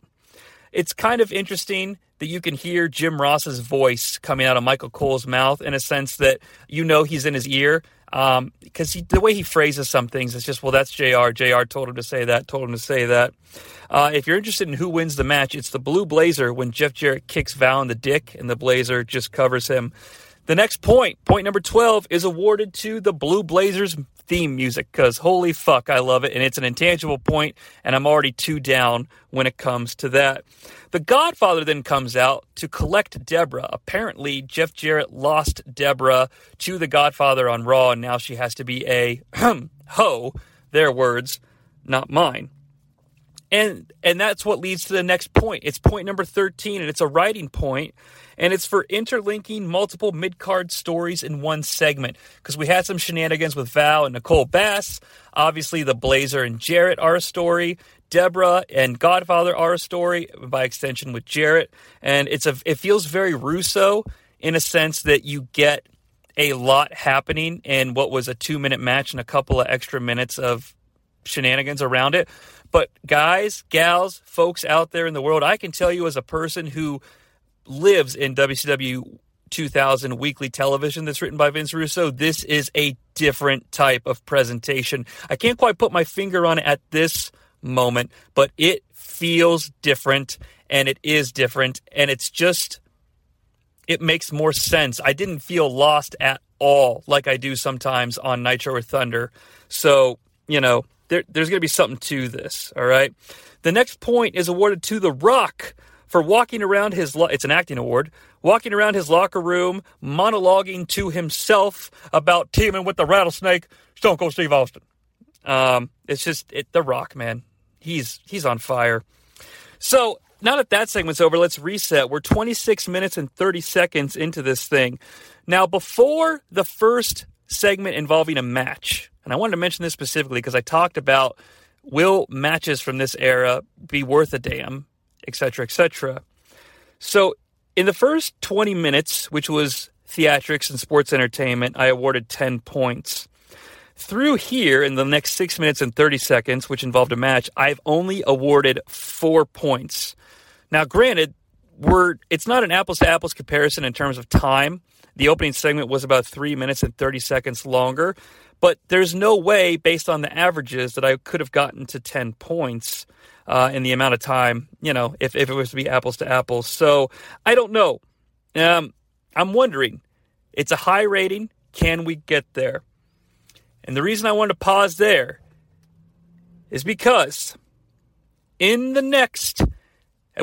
It's kind of interesting that you can hear Jim Ross's voice coming out of Michael Cole's mouth in a sense that you know he's in his ear because um, the way he phrases some things, it's just, well, that's JR. JR told him to say that, told him to say that. Uh, if you're interested in who wins the match, it's the Blue Blazer when Jeff Jarrett kicks Val in the dick and the Blazer just covers him. The next point, point number 12, is awarded to the Blue Blazers theme music because holy fuck, I love it. And it's an intangible point, and I'm already two down when it comes to that. The Godfather then comes out to collect Debra. Apparently, Jeff Jarrett lost Debra to the Godfather on Raw, and now she has to be a ho, their words, not mine. And and that's what leads to the next point. It's point number 13 and it's a writing point and it's for interlinking multiple mid-card stories in one segment because we had some shenanigans with Val and Nicole Bass. Obviously, the Blazer and Jarrett are a story. Debra and Godfather are a story by extension with Jarrett, and it's a it feels very Russo in a sense that you get a lot happening in what was a two minute match and a couple of extra minutes of shenanigans around it. But guys, gals, folks out there in the world, I can tell you as a person who lives in WCW 2000 weekly television that's written by Vince Russo, this is a different type of presentation. I can't quite put my finger on it at this moment, but it feels different and it is different and it's just it makes more sense. I didn't feel lost at all like I do sometimes on Nitro or Thunder. So, you know, there, there's going to be something to this. All right. The next point is awarded to The Rock for walking around his. Lo- it's an acting award. Walking around his locker room, monologuing to himself about teaming with the rattlesnake, Stone Cold Steve Austin. Um, it's just it, The Rock, man. He's he's on fire. So now that that segment's over, let's reset. We're 26 minutes and 30 seconds into this thing. Now, before the first segment involving a match, and I wanted to mention this specifically because I talked about will matches from this era be worth a damn, etc., etc. So, in the first 20 minutes, which was theatrics and sports entertainment, I awarded 10 points. Through here, in the next 6 minutes and 30 seconds, which involved a match, I've only awarded 4 points. Now, granted, we're, it's not an apples to apples comparison in terms of time. The opening segment was about 3 minutes and 30 seconds longer, but there's no way, based on the averages, that I could have gotten to 10 points uh, in the amount of time, you know, if, if it was to be apples to apples. So I don't know. Um, I'm wondering It's a high rating. Can we get there? And the reason I wanted to pause there is because in the next,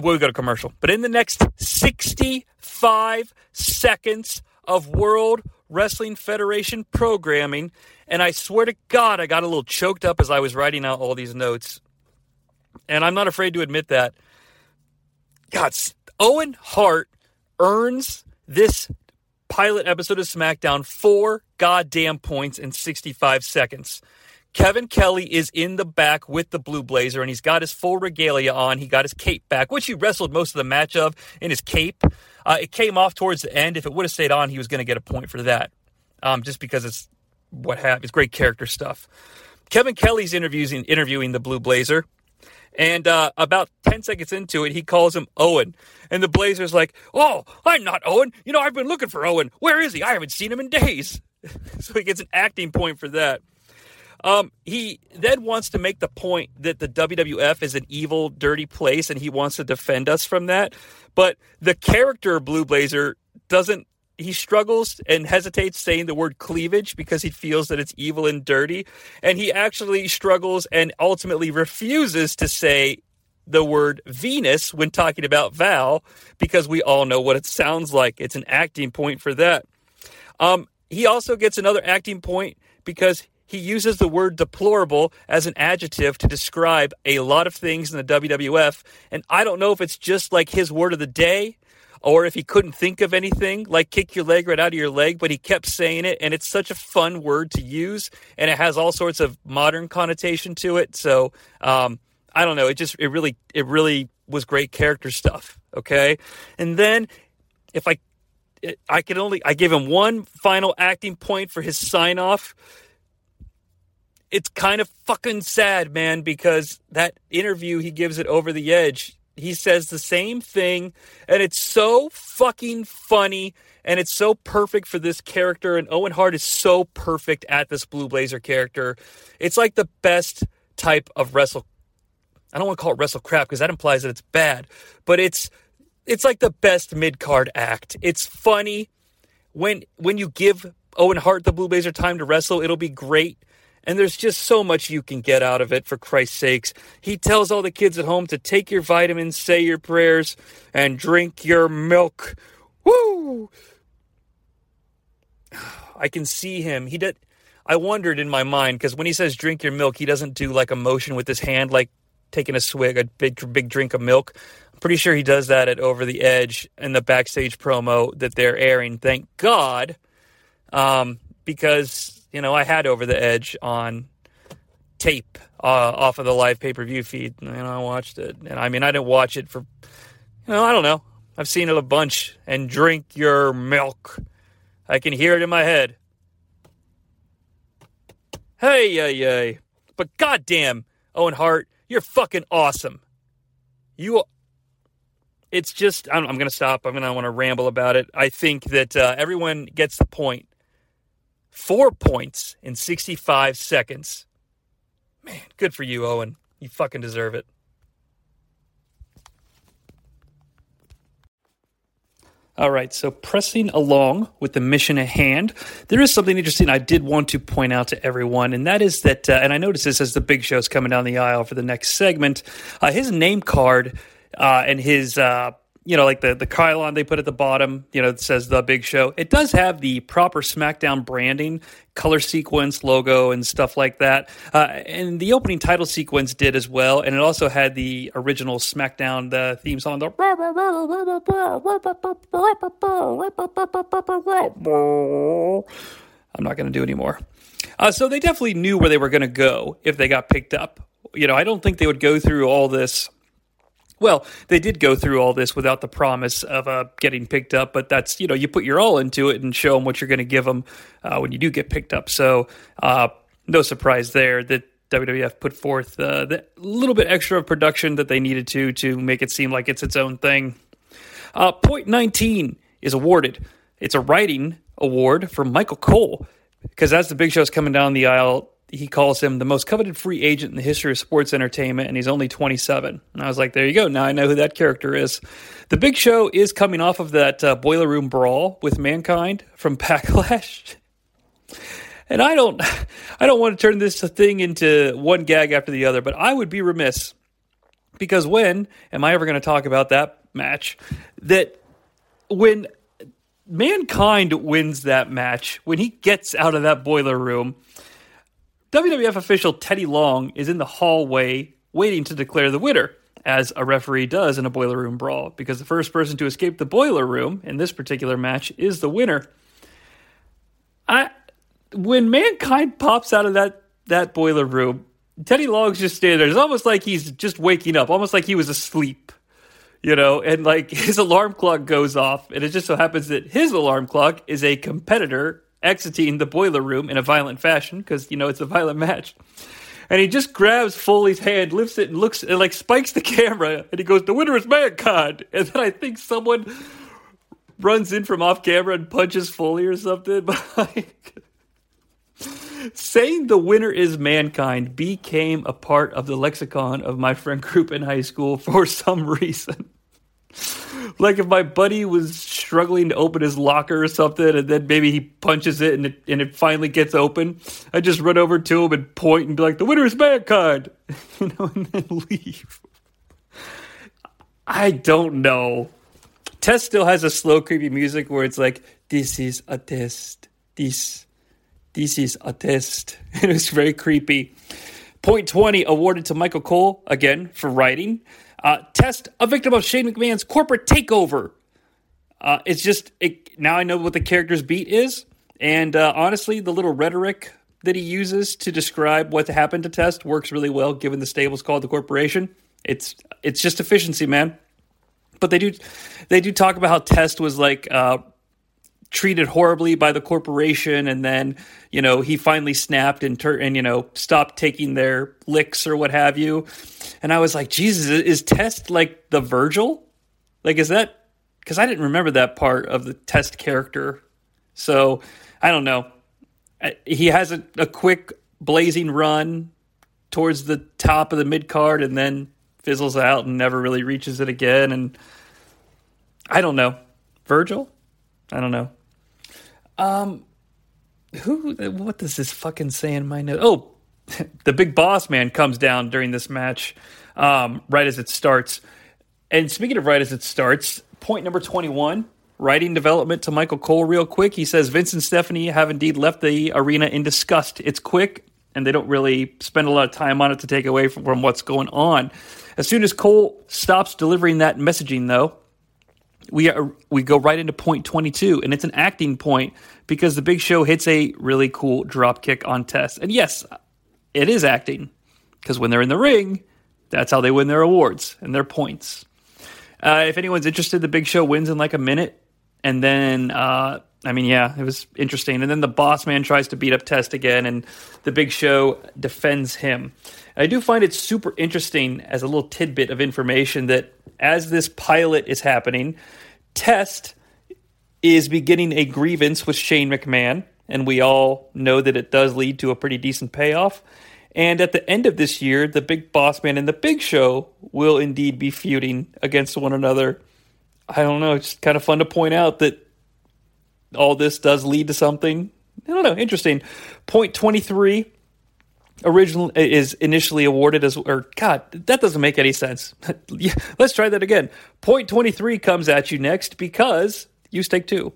well, we go to commercial, but in the next 65 seconds of World Wrestling Federation programming, and I swear to God, I got a little choked up as I was writing out all these notes. And I'm not afraid to admit that. God, Owen Hart earns this pilot episode of SmackDown four goddamn points in 65 seconds. Kevin Kelly is in the back with the Blue Blazer, and he's got his full regalia on. He got his cape back, which he wrestled most of the match of in his cape. Uh, it came off towards the end. If it would have stayed on, he was going to get a point for that, um, just because it's what happened. It's great character stuff. Kevin Kelly's interviewing interviewing the Blue Blazer. And uh, about 10 seconds into it, he calls him Owen. And the Blazer's like, Oh, I'm not Owen. You know, I've been looking for Owen. Where is he? I haven't seen him in days. so he gets an acting point for that. Um, he then wants to make the point that the WWF is an evil, dirty place, and he wants to defend us from that. But the character Blue Blazer doesn't he struggles and hesitates saying the word cleavage because he feels that it's evil and dirty. And he actually struggles and ultimately refuses to say the word Venis when talking about Val because we all know what it sounds like. It's an acting point for that. Um, he also gets another acting point because he uses the word deplorable as an adjective to describe a lot of things in the WWF. And I don't know if it's just like his word of the day or if he couldn't think of anything like kick your leg right out of your leg, but he kept saying it. And it's such a fun word to use and it has all sorts of modern connotation to it. So, um, I don't know. It just, it really, it really was great character stuff. Okay. And then if I, I can only, I give him one final acting point for his sign off. It's kind of fucking sad, man, because that interview he gives it over the edge he says the same thing, and it's so fucking funny, and it's so perfect for this character. And Owen Hart is so perfect at this Blue Blazer character. It's like the best type of wrestle. I don't want to call it wrestle crap because that implies that it's bad, but it's it's like the best mid card act. It's funny when when you give Owen Hart the Blue Blazer time to wrestle, it'll be great. And there's just so much you can get out of it, for Christ's sakes. He tells all the kids at home to take your vitamins, say your prayers, and drink your milk. Woo! I can see him. He did. I wondered in my mind because when he says drink your milk, he doesn't do like a motion with his hand, like taking a swig, a big big drink of milk. I'm pretty sure he does that at Over the Edge in the backstage promo that they're airing. Thank God, um, because you know, I had Over the Edge on tape uh, off of the live pay per view feed, and I watched it. And I mean, I didn't watch it for, you know, I don't know. I've seen it a bunch. And drink your milk. I can hear it in my head. Hey, yay, yay. But goddamn, Owen Hart, you're fucking awesome. You. It's just, I'm, I'm going to stop. I'm going to want to ramble about it. I think that uh, everyone gets the point Four points in 65 seconds. Man, good for you, Owen. You fucking deserve it. All right, so pressing along with the mission at hand, there is something interesting I did want to point out to everyone, and that is that, uh, and I noticed this as the big show's coming down the aisle for the next segment, uh, his name card uh, and his uh, you know, like the the chyron they put at the bottom, you know, it says the Big Show. It does have the proper SmackDown branding, color sequence, logo, and stuff like that. Uh, and the opening title sequence did as well, and it also had the original SmackDown the theme song. The I'm not going to do anymore. Uh, so they definitely knew where they were going to go if they got picked up. You know, I don't think they would go through all this well, they did go through all this without the promise of uh, getting picked up, but that's you know you put your all into it and show them what you're going to give them uh, when you do get picked up. So uh, no surprise there that WWF put forth uh, the little bit extra of production that they needed to to make it seem like it's its own thing. Uh, point 19 is awarded. It's a writing award for Michael Cole because as the Big Show's coming down the aisle, he calls him the most coveted free agent in the history of sports entertainment, and he's only 27. And I was like, there you go. Now I know who that character is. The Big Show is coming off of that uh, boiler room brawl with Mankind from Backlash. And I don't, I don't want to turn this thing into one gag after the other, but I would be remiss because when am I ever going to talk about that match? That when Mankind wins that match, when he gets out of that boiler room, WWF official Teddy Long is in the hallway waiting to declare the winner, as a referee does in a boiler room brawl, because the first person to escape the boiler room in this particular match is the winner. I when mankind pops out of that that boiler room, Teddy Long's just standing there. It's almost like he's just waking up, almost like he was asleep. You know, and like his alarm clock goes off, and it just so happens that his alarm clock is a competitor exiting the boiler room in a violent fashion because you know it's a violent match. And he just grabs Foley's hand, lifts it, and looks and like spikes the camera, and he goes, "The winner is Mankind." And then I think someone runs in from off camera and punches Foley or something. But like, saying the winner is Mankind became a part of the lexicon of my friend group in high school for some reason like if my buddy was struggling to open his locker or something, and then maybe he punches it and it, and it finally gets open, I just run over to him and point and be like, "The winner is mankind," you know, and then leave. I don't know. Test still has a slow, creepy music where it's like, "This is a test. This, this is a test," and it's very creepy. Point twenty awarded to Michael Cole again for writing. Uh, test a victim of Shane McMahon's corporate takeover. Uh, it's just it, now I know what the character's beat is, and uh, honestly, the little rhetoric that he uses to describe what happened to Test works really well, given the stable's called the corporation. It's it's just efficiency, man. But they do they do talk about how Test was like uh, treated horribly by the corporation and then you know he finally snapped and and you know stopped taking their licks or what have you. And i was like jesus is test like the virgil? Like is that because i didn't remember that part of the test character. So i don't know. He has a, a quick blazing run towards the top of the mid card and then fizzles out and never really reaches it again. And i don't know. Virgil? I don't know um, who? What does this fucking say in my note? Oh, the big boss man comes down during this match, um, right as it starts. And speaking of right as it starts, point number twenty-one. Writing development to Michael Cole, real quick. He says Vince and Stephanie have indeed left the arena in disgust. It's quick, and they don't really spend a lot of time on it to take away from, from what's going on. As soon as Cole stops delivering that messaging, though, we are, we go right into point 22 and it's an acting point because the big show hits a really cool drop kick on test and yes it is acting because when they're in the ring that's how they win their awards and their points. Uh, if anyone's interested the big show wins in like a minute and then uh, i mean yeah it was interesting. And then the boss man tries to beat up test again and the big show defends him. I do find it super interesting as a little tidbit of information that as this pilot is happening, Test is beginning a grievance with Shane McMahon, and we all know that it does lead to a pretty decent payoff. And at the end of this year, the Big Boss Man and the Big Show will indeed be feuding against one another. I don't know. It's kind of fun to point out that all this does lead to something. I don't know. Interesting. Point 23 original is initially awarded as or god that doesn't make any sense let's try that again point 23 comes at you next because you take two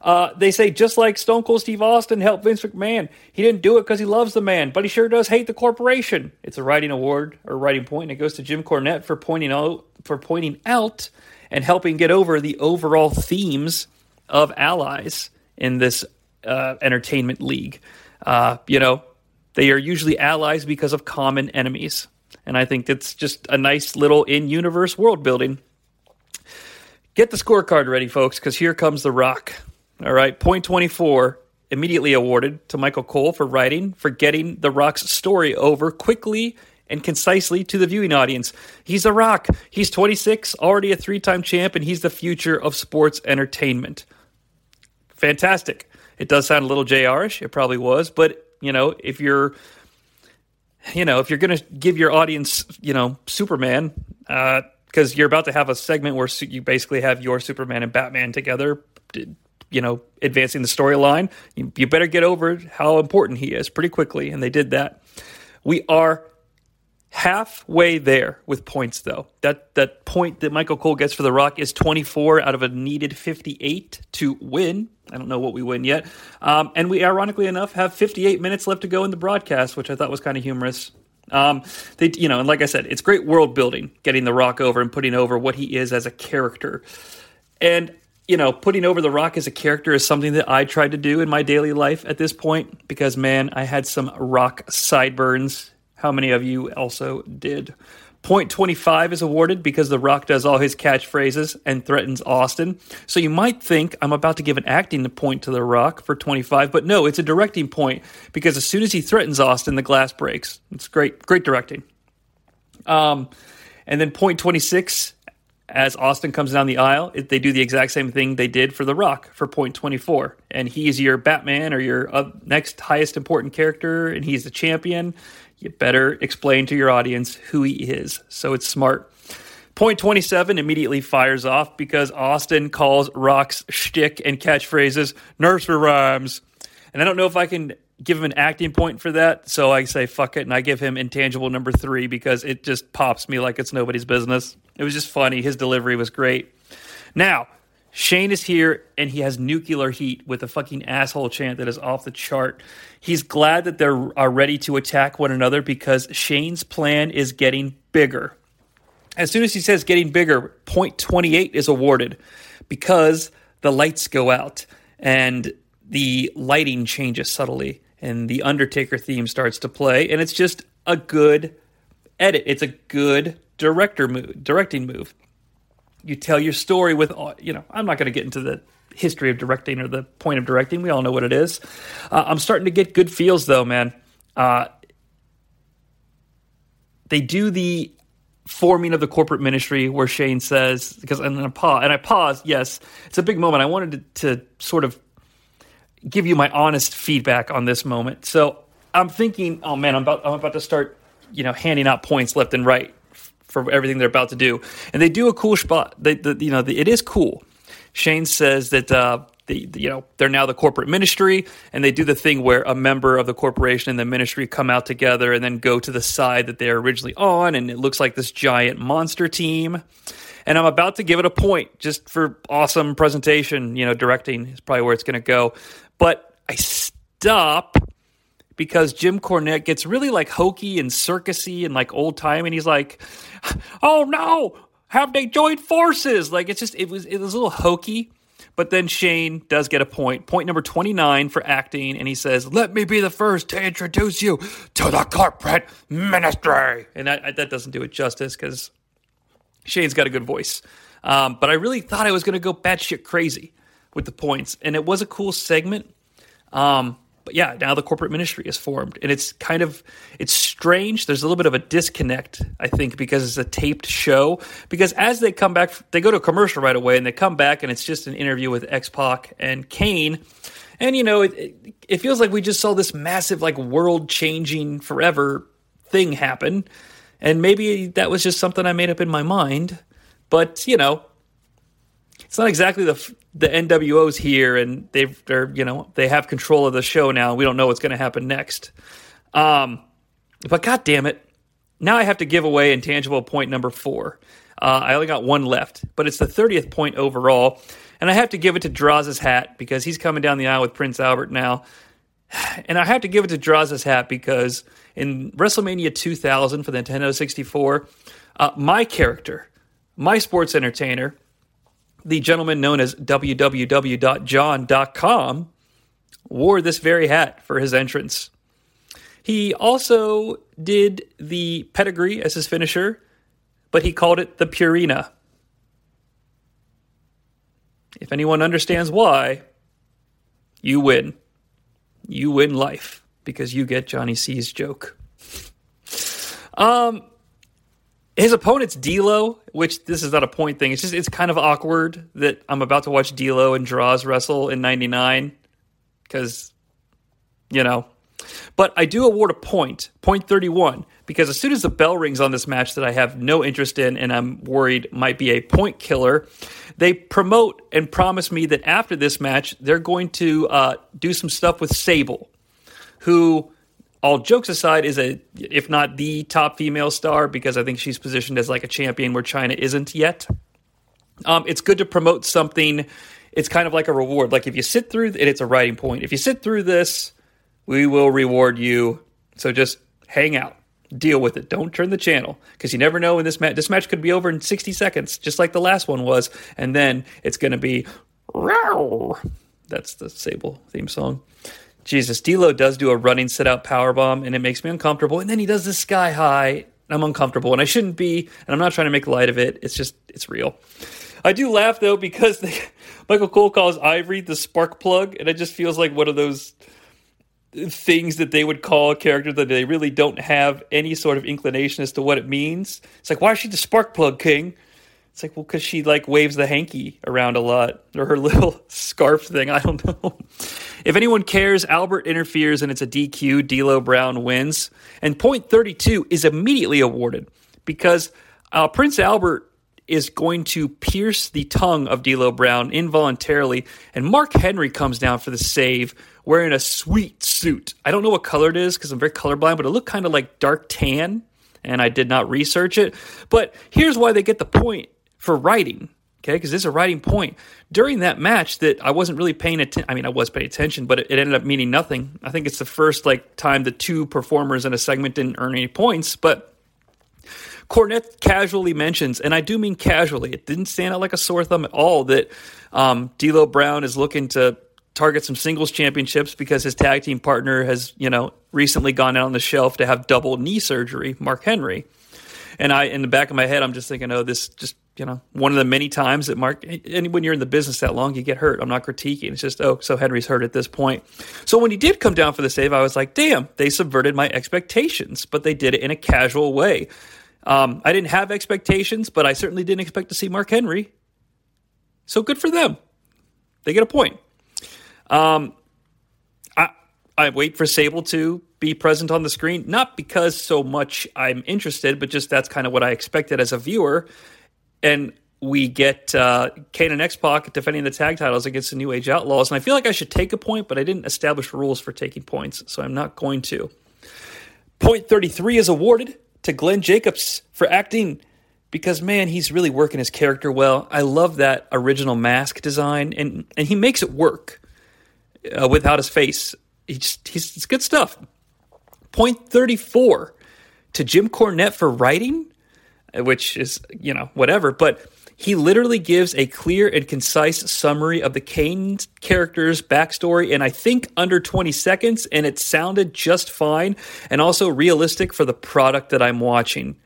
uh, they say just like Stone Cold Steve Austin helped Vince McMahon, he didn't do it because he loves the man, but he sure does hate the corporation. It's a writing award or writing point. And it goes to Jim Cornette for pointing out for pointing out and helping get over the overall themes of allies in this uh, entertainment league. Uh, you know, they are usually allies because of common enemies. And I think it's just a nice little in universe world building. Get the scorecard ready, folks, because here comes The Rock. All right, point 24 immediately awarded to Michael Cole for writing, for getting The Rock's story over quickly and concisely to the viewing audience. He's The Rock. He's 26, already a three time champ, and he's the future of sports entertainment. Fantastic. It does sound a little JR ish. It probably was, but you know, if you're you know, if you're going to give your audience, you know, Superman, because uh, you're about to have a segment where you basically have your Superman and Batman together, you know, advancing the storyline, you, you better get over how important he is pretty quickly. And they did that. We are halfway there with points though. That that point that Michael Cole gets for the Rock is 24 out of a needed 58 to win. I don't know what we win yet. Um, and we ironically enough have 58 minutes left to go in the broadcast, which I thought was kind of humorous. Um, they, you know, and like I said, it's great world building, getting the Rock over and putting over what he is as a character. And you know, putting over The Rock as a character is something that I tried to do in my daily life at this point because, man, I had some rock sideburns how many of you also did? Point 25 is awarded because The Rock does all his catchphrases and threatens Austin. So you might think I'm about to give an acting point to The Rock for 25, but no, it's a directing point because as soon as he threatens Austin, the glass breaks. It's great, great directing. Um, and then point 26, as Austin comes down the aisle, it, they do the exact same thing they did for The Rock for point 24. And he's your Batman or your uh, next highest important character, and he's the champion you better explain to your audience who he is. So it's smart. Point 27 immediately fires off because Austin calls Rock's shtick and catchphrases nursery rhymes. And I don't know if I can give him an acting point for that. So I say fuck it and I give him intangible number three because it just pops me like it's nobody's business. It was just funny. His delivery was great. Now, Shane is here and he has nuclear heat with a fucking asshole chant that is off the chart. He's glad that they are ready to attack one another because Shane's plan is getting bigger. As soon as he says getting bigger, point 28 is awarded because the lights go out and the lighting changes subtly and the Undertaker theme starts to play and it's just a good edit. It's a good director move, directing move you tell your story with you know i'm not going to get into the history of directing or the point of directing. We all know what it is. Uh, i'm starting to get good feels though man. Uh, they do the forming of the corporate ministry where shane says because and i pause and i pause yes. It's a big moment. I wanted to, to sort of give you my honest feedback on this moment. So i'm thinking oh man i'm about i'm about to start you know handing out points left and right for everything they're about to do. And they do a cool spot. They, the, you know, the, it is cool. Shane says that uh, the, you know they're now the corporate ministry, and they do the thing where a member of the corporation and the ministry come out together and then go to the side that they're originally on, and it looks like this giant monster team. And I'm about to give it a point just for awesome presentation. You know, directing is probably where it's going to go, but I stop because Jim Cornette gets really like hokey and circusy and like old time, and he's like, "Oh no, have they joined forces?" Like it's just it was it was a little hokey. But then Shane does get a point, point number 29 for acting, and he says, Let me be the first to introduce you to the corporate ministry. And I, that doesn't do it justice because Shane's got a good voice. Um, but I really thought I was going to go batshit crazy with the points, and it was a cool segment. Um, but yeah, now the corporate ministry is formed, and it's kind of it's strange. There's a little bit of a disconnect, I think, because it's a taped show. Because as they come back, they go to a commercial right away, and they come back, and it's just an interview with X Pac and Kane. And you know, it, it feels like we just saw this massive, like world changing, forever thing happen. And maybe that was just something I made up in my mind. But you know, it's not exactly the the NWO's here and they've they're you know they have control of the show now. We don't know what's going to happen next. Um, but god damn it, now I have to give away intangible point number four. Uh, I only got one left, but it's the thirtieth point overall, and I have to give it to Droz's hat because he's coming down the aisle with Prince Albert now. And I have to give it to Droz's hat because in WrestleMania 2000 for the Nintendo 64, uh, my character, my sports entertainer, the gentleman known as www.john.com wore this very hat for his entrance. He also did the pedigree as his finisher, but he called it the Purina. If anyone understands why, you win. You win life because you get Jonnie Sea's joke. Um, his opponent's D'Lo, which this is not a point thing. It's just it's kind of awkward that I'm about to watch D'Lo and Droz wrestle in '99 because you know But I do award a point, point 31, because as soon as the bell rings on this match that I have no interest in and I'm worried might be a point killer, they promote and promise me that after this match, they're going to uh, do some stuff with Sable, who, all jokes aside, is a, if not the top female star, because I think she's positioned as like a champion where Chyna isn't yet. Um, it's good to promote something. It's kind of like a reward. Like if you sit through, and it's a writing point. If you sit through this, we will reward you. So just hang out, deal with it. Don't turn the channel because you never know when this match. This match could be over in 60 seconds, just like the last one was, and then it's going to be. Row. That's the Sable theme song. Jesus, D'Lo does do a running sit out power bomb, and it makes me uncomfortable. And then he does this sky high. and I'm uncomfortable, and I shouldn't be. And I'm not trying to make light of it. It's just, it's real. I do laugh though because they, Michael Cole calls Ivory the spark plug, and it just feels like one of those things that they would call a character that they really don't have any sort of inclination as to what it means. It's like, why is she the spark plug king? It's like, well, because she like waves the hanky around a lot or her little scarf thing. I don't know. If anyone cares, Albert interferes and it's a DQ. D'Lo Brown wins, and point thirty two is immediately awarded because uh, Prince Albert is going to pierce the tongue of D'Lo Brown involuntarily, and Mark Henry comes down for the save wearing a sweet suit. I don't know what color it is because I'm very colorblind, but it looked kind of like dark tan, and I did not research it. But here's why they get the point for writing. Okay, because this is a writing point during that match that I wasn't really paying attention. I mean, I was paying attention, but it, it ended up meaning nothing. I think it's the first like time the two performers in a segment didn't earn any points, but Cornette casually mentions, and I do mean casually, it didn't stand out like a sore thumb at all that um, D'Lo Brown is looking to target some singles championships because his tag team partner has, you know, recently gone out on the shelf to have double knee surgery, Mark Henry. And I, in the back of my head, I'm just thinking, oh, this just, you know, one of the many times that Mark, and when you're in the business that long, you get hurt. I'm not critiquing. It's just, oh, so Henry's hurt at this point. So when he did come down for the save, I was like, damn, they subverted my expectations, but they did it in a casual way. Um, I didn't have expectations, but I certainly didn't expect to see Mark Henry. So good for them. They get a point. Um, I I wait for Sable to be present on the screen, not because so much I'm interested, but just that's kind of what I expected as a viewer. And we get uh, Kane and X Pac defending the tag titles against the New Age Outlaws, and I feel like I should take a point, but I didn't establish rules for taking points, so I'm not going to. Point 33 is awarded to Glenn Jacobs for acting because man, he's really working his character well. I love that original mask design, and and he makes it work uh, without his face. He just, he's it's good stuff. Point thirty four to Jim Cornette for writing, which is you know whatever, but he literally gives a clear and concise summary of the Kane character's backstory in I think under 20 seconds, and it sounded just fine and also realistic for the product that I'm watching.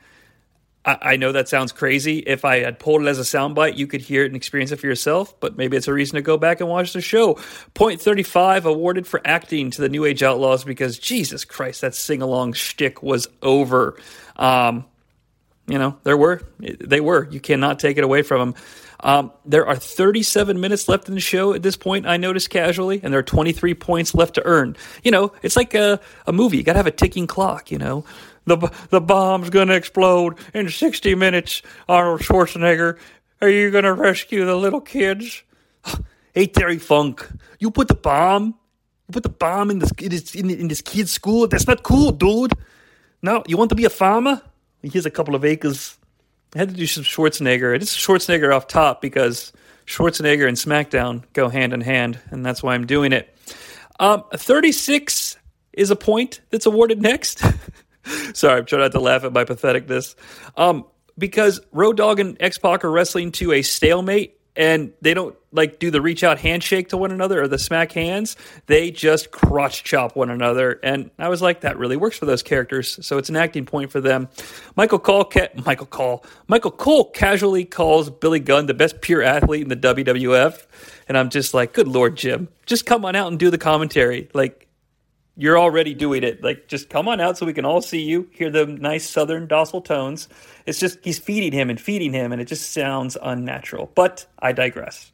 I, know that sounds crazy. If I had pulled it as a soundbite, you could hear it and experience it for yourself, but maybe it's a reason to go back and watch the show. Point 35 awarded for acting to the New Age Outlaws because Jesus Christ, that sing along shtick was over. Um, you know, there were, they were. You cannot take it away from them. Um, there are 37 minutes left in the show at this point, I noticed casually, and there are 23 points left to earn. You know, it's like a, a movie. You got to have a ticking clock, you know the the bomb's gonna explode in 60 minutes. Arnold Schwarzenegger, are you gonna rescue the little kids? Hey Terry Funk, you put the bomb, you put the bomb in this in, in this kid's school. That's not cool, dude. No, you want to be a farmer? Here's a couple of acres. I had to do some Schwarzenegger. It's Schwarzenegger off top because Schwarzenegger and SmackDown go hand in hand, and that's why I'm doing it. Um, 36 is a point that's awarded next. Sorry, I'm trying not to laugh at my patheticness. Um, because Road Dogg and X Pac are wrestling to a stalemate and they don't like do the reach out handshake to one another or the smack hands. They just crotch chop one another. And I was like, that really works for those characters. So it's an acting point for them. Michael Cole, ca- Michael Cole, Michael Cole casually calls Billy Gunn the best pure athlete in the WWF. And I'm just like, good Lord, Jim, just come on out and do the commentary. Like, you're already doing it. Like, just come on out so we can all see you, hear the nice southern docile tones. It's just he's feeding him and feeding him, and it just sounds unnatural. But I digress.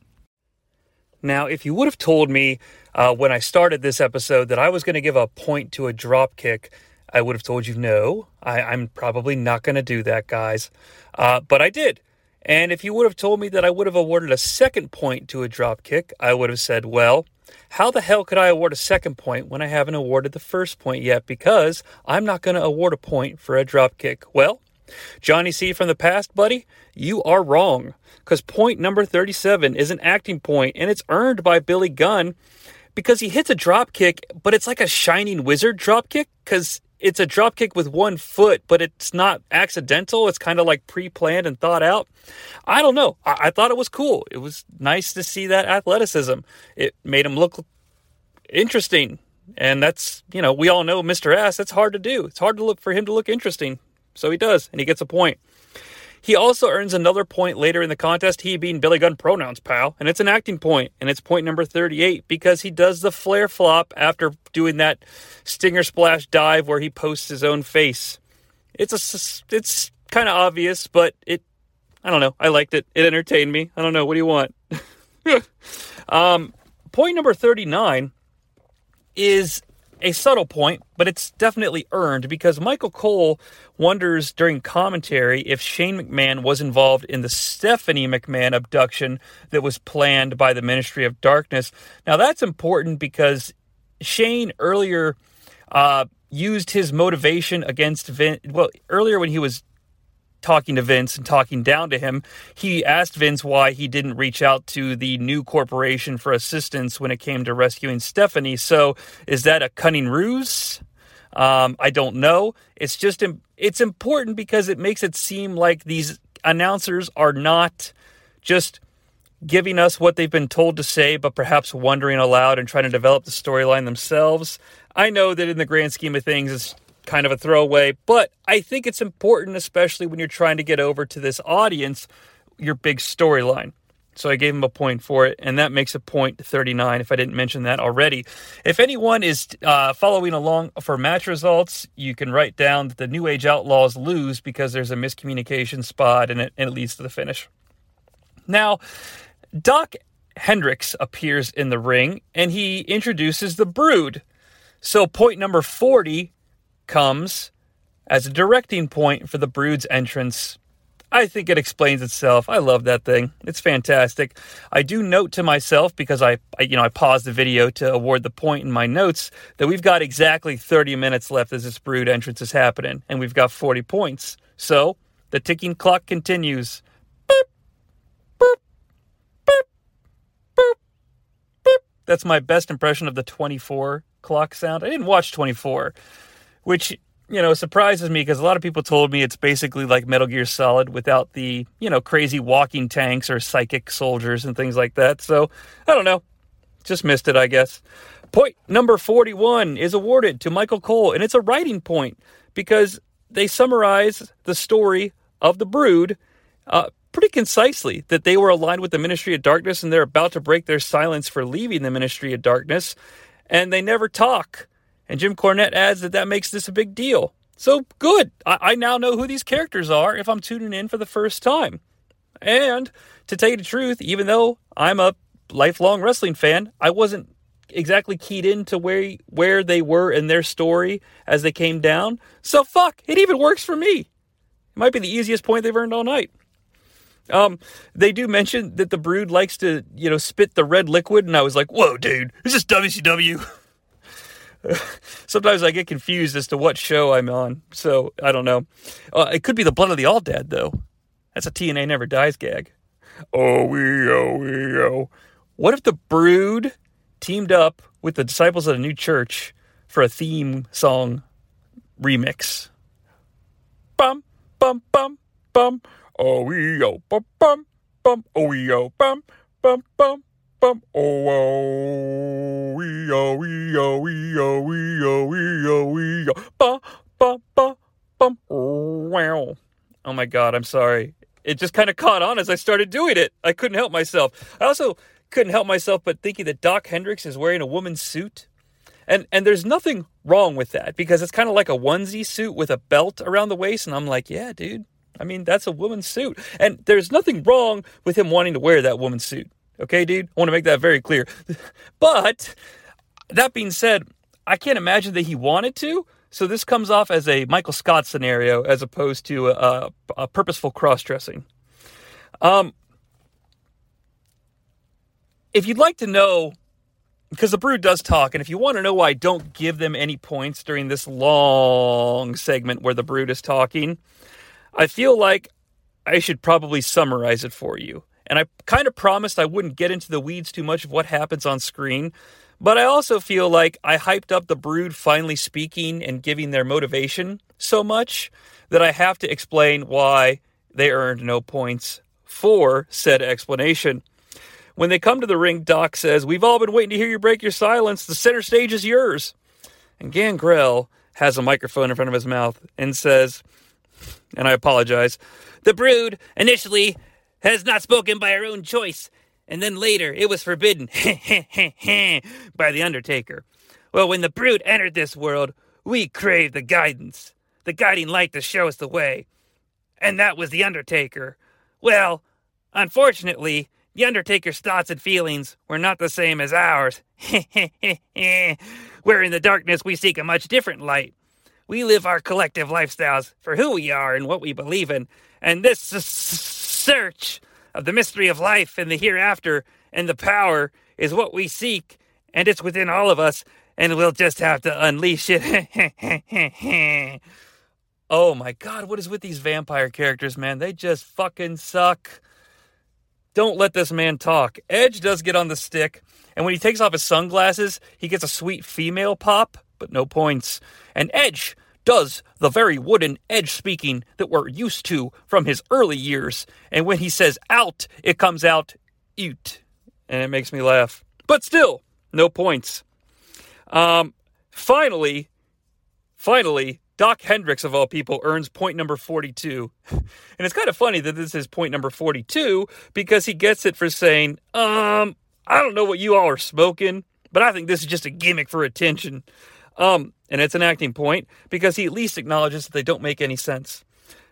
Now, if you would have told me uh, when I started this episode that I was going to give a point to a drop kick, I would have told you no. I, am probably not going to do that, guys. Uh, but I did. And if you would have told me that I would have awarded a second point to a drop kick, I would have said, well, how the hell could I award a second point when I haven't awarded the first point yet? Because I'm not going to award a point for a drop kick. Well, Jonnie Sea from the past, buddy, you are wrong. Because point number 37 is an acting point, and it's earned by Billy Gunn because he hits a drop kick, but it's like a shining wizard drop kick because it's a drop kick with one foot, but it's not accidental. It's kind of like pre planned and thought out. I don't know. I-, I, thought it was cool. It was nice to see that athleticism. It made him look interesting. And that's, you know, we all know Mr. Ass, that's hard to do. It's hard to look for him to look interesting. So he does, and he gets a point. He also earns another point later in the contest, he being Billy Gunn pronouns, pal. And it's an acting point, and it's point number 38 because he does the Flair flop after doing that stinger splash dive where he posts his own face. It's a, it's kind of obvious, but it, I don't know. I liked it. It entertained me. I don't know. What do you want? um, point number 39 is a subtle point, but it's definitely earned because Michael Cole wonders during commentary if Shane McMahon was involved in the Stephanie McMahon abduction that was planned by the Ministry of Darkness. Now, that's important because Shane earlier uh, used his motivation against Vince. Well, earlier when he was talking to Vince and talking down to him, he asked Vince why he didn't reach out to the new corporation for assistance when it came to rescuing Stephanie. So, is that a cunning ruse? Um, I don't know. It's just it's important because it makes it seem like these announcers are not just giving us what they've been told to say, but perhaps wondering aloud and trying to develop the storyline themselves. I know that in the grand scheme of things, it's kind of a throwaway, but I think it's important, especially when you're trying to get over to this audience, your big storyline. So I gave him a point for it, and that makes a point 39 if I didn't mention that already. If anyone is uh, following along for match results, you can write down that the New Age Outlaws lose because there's a miscommunication spot and it, and it leads to the finish. Now, Doc Hendrix appears in the ring and he introduces the brood. So, point number 40 comes as a directing point for the Brood's entrance. I think it explains itself. I love that thing. It's fantastic. I do note to myself because I, I, you know I paused the video to award the point in my notes that we've got exactly 30 minutes left as this Brood entrance is happening and we've got 40 points. So, the ticking clock continues. Boop, boop, boop. That's my best impression of the 24 clock sound. I didn't watch 24 which you know surprises me because a lot of people told me it's basically like Metal Gear Solid without the you know crazy walking tanks or psychic soldiers and things like that. So I don't know, just missed it, I guess. Point number 41 is awarded to Michael Cole, and it's a writing point because they summarize the story of the Brood uh, pretty concisely that they were aligned with the Ministry of Darkness and they're about to break their silence for leaving the Ministry of Darkness, and they never talk. And Jim Cornette adds that that makes this a big deal. So good. I, I now know who these characters are if I'm tuning in for the first time. And to tell you the truth, even though I'm a lifelong wrestling fan, I wasn't exactly keyed into where where they were in their story as they came down. So fuck, it even works for me. It might be the easiest point they've earned all night. Um, they do mention that the Brood likes to, you know, spit the red liquid, and I was like, "Whoa, dude, is this WCW?" Sometimes I get confused as to what show I'm on, so I don't know. Uh, it could be the Blood of the All Dead, though. That's a TNA Never Dies gag. Oh, we, oh, we, oh. What if the Brood teamed up with the Disciples of the New Church for a theme song remix? Bum, bum, bum, bum. Oh, we, oh, bum, bum, bum. Oh, we, oh, bum, bum, bum bum oh oh oh wee oh wee oh wee oh wee oh wee oh. Ba ba ba bum oh, wow. Oh my god i'm sorry. It just kind of caught on as i started doing it. I couldn't help myself. I also couldn't help myself but thinking that doc hendrix is wearing a woman's suit. And and there's nothing wrong with that because it's kind of like a onesie suit with a belt around the waist and i'm like yeah dude. I mean, that's a woman's suit. And there's nothing wrong with him wanting to wear that woman's suit. Okay, dude? I want to make that very clear. but that being said, I can't imagine that he wanted to. So this comes off as a Michael Scott scenario as opposed to a, a purposeful cross dressing. Um, if you'd like to know, because the Brood does talk, and if you want to know why I don't give them any points during this long segment where the Brood is talking, I feel like I should probably summarize it for you. And I kind of promised I wouldn't get into the weeds too much of what happens on screen. But I also feel like I hyped up the brood finally speaking and giving their motivation so much that I have to explain why they earned no points for said explanation. When they come to the ring, Doc says, We've all been waiting to hear you break your silence. The center stage is yours. And Gangrel has a microphone in front of his mouth and says, and I apologize, the brood initially has not spoken by our own choice and then later it was forbidden by the Undertaker. Well, when the Brood entered this world, we craved the guidance, the guiding light to show us the way. And that was the Undertaker. Well, unfortunately, the Undertaker's thoughts and feelings were not the same as ours. Where in the darkness we seek a much different light. We live our collective lifestyles for who we are and what we believe in. And this search of the mystery of life and the hereafter and the power is what we seek, and it's within all of us, and we'll just have to unleash it. oh my god, what is with these vampire characters, man? They just fucking suck. Don't let this man talk. Edge does get on the stick, and when he takes off his sunglasses, he gets a sweet female pop, but no points. And Edge does the very wooden edge speaking that we're used to from his early years. And when he says out, it comes out oot. And it makes me laugh. But still, no points. Um, finally, finally, Doc Hendrix, of all people, earns point number 42. And it's kind of funny that this is point number 42 because he gets it for saying, um, I don't know what you all are smoking, but I think this is just a gimmick for attention. Um, and it's an acting point because he at least acknowledges that they don't make any sense.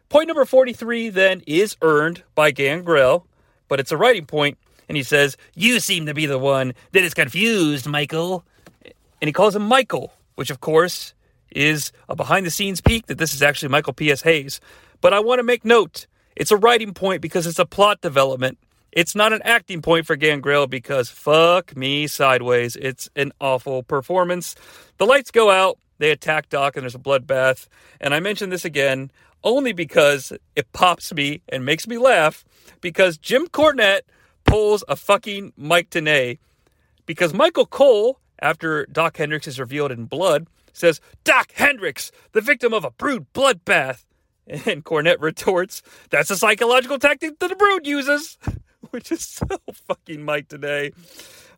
Point number 43 then is earned by Gangrel, but it's a writing point, and he says, You seem to be the one that is confused, Michael. And he calls him Michael, which of course is a behind the scenes peek that this is actually Michael P.S. Hayes. But I want to make note it's a writing point because it's a plot development. It's not an acting point for Gangrel because fuck me sideways. It's an awful performance. The lights go out. They attack Doc and there's a bloodbath. And I mention this again only because it pops me and makes me laugh because Jim Cornette pulls a fucking Mike Tenay. Because Michael Cole, after Doc Hendrix is revealed in blood, says, Doc Hendrix, the victim of a brood bloodbath. And Cornette retorts, That's a psychological tactic that the brood uses, which is so fucking Mike Tenay.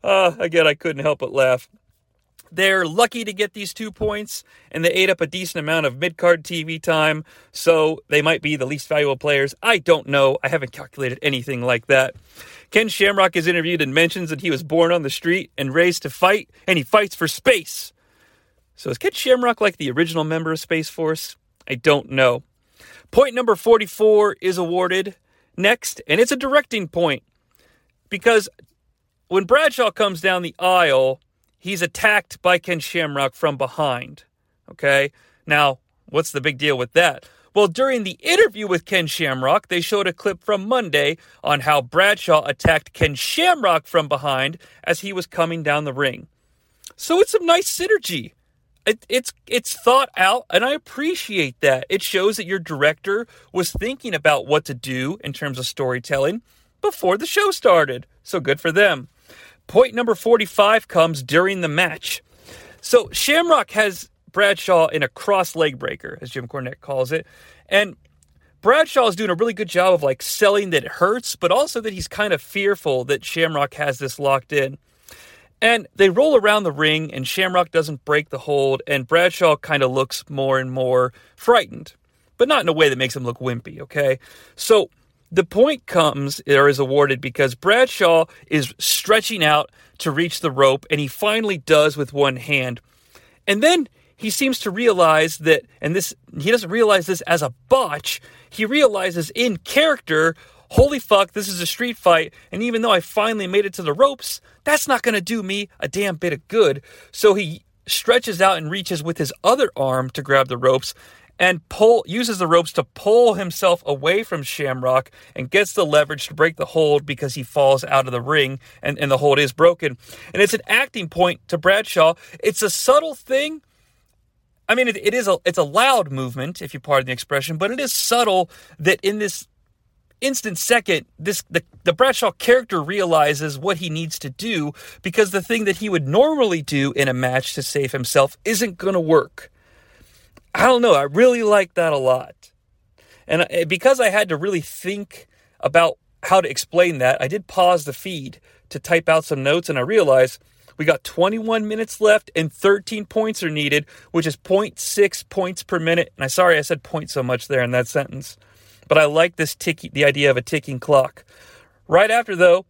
Uh, again, I couldn't help but laugh. They're lucky to get these two points, and they ate up a decent amount of mid card TV time, so they might be the least valuable players. I don't know. I haven't calculated anything like that. Ken Shamrock is interviewed and mentions that he was born on the street and raised to fight, and he fights for space. So is Ken Shamrock like the original member of Space Force? I don't know. Point number 44 is awarded next, and it's a directing point because when Bradshaw comes down the aisle, he's attacked by Ken Shamrock from behind. Okay? Now, what's the big deal with that? Well, during the interview with Ken Shamrock, they showed a clip from Monday on how Bradshaw attacked Ken Shamrock from behind as he was coming down the ring. So it's some nice synergy. It, it's it's thought out, and I appreciate that. It shows that your director was thinking about what to do in terms of storytelling before the show started. So good for them. Point number 45 comes during the match. So Shamrock has Bradshaw in a cross leg breaker, as Jim Cornette calls it. And Bradshaw is doing a really good job of like selling that it hurts, but also that he's kind of fearful that Shamrock has this locked in. And they roll around the ring, and Shamrock doesn't break the hold, and Bradshaw kind of looks more and more frightened, but not in a way that makes him look wimpy, okay? So the point comes or is awarded because Bradshaw is stretching out to reach the rope, and he finally does with one hand. And then he seems to realize that, and this he doesn't realize this as a botch. He realizes in character, holy fuck, this is a street fight. And even though I finally made it to the ropes, that's not going to do me a damn bit of good. So he stretches out and reaches with his other arm to grab the ropes and pull uses the ropes to pull himself away from Shamrock and gets the leverage to break the hold because he falls out of the ring and, and the hold is broken. And it's an acting point to Bradshaw. It's a subtle thing. I mean, it, it is a it's a loud movement, if you pardon the expression, but it is subtle that in this instant second, this the, the Bradshaw character realizes what he needs to do because the thing that he would normally do in a match to save himself isn't going to work. I don't know. I really like that a lot. And uh, because I had to really think about how to explain that, I did pause the feed to type out some notes and I realized we got 21 minutes left and 13 points are needed, which is 0.6 points per minute. And I'm sorry I said point so much there in that sentence. But I like this tick the idea of a ticking clock. Right after though,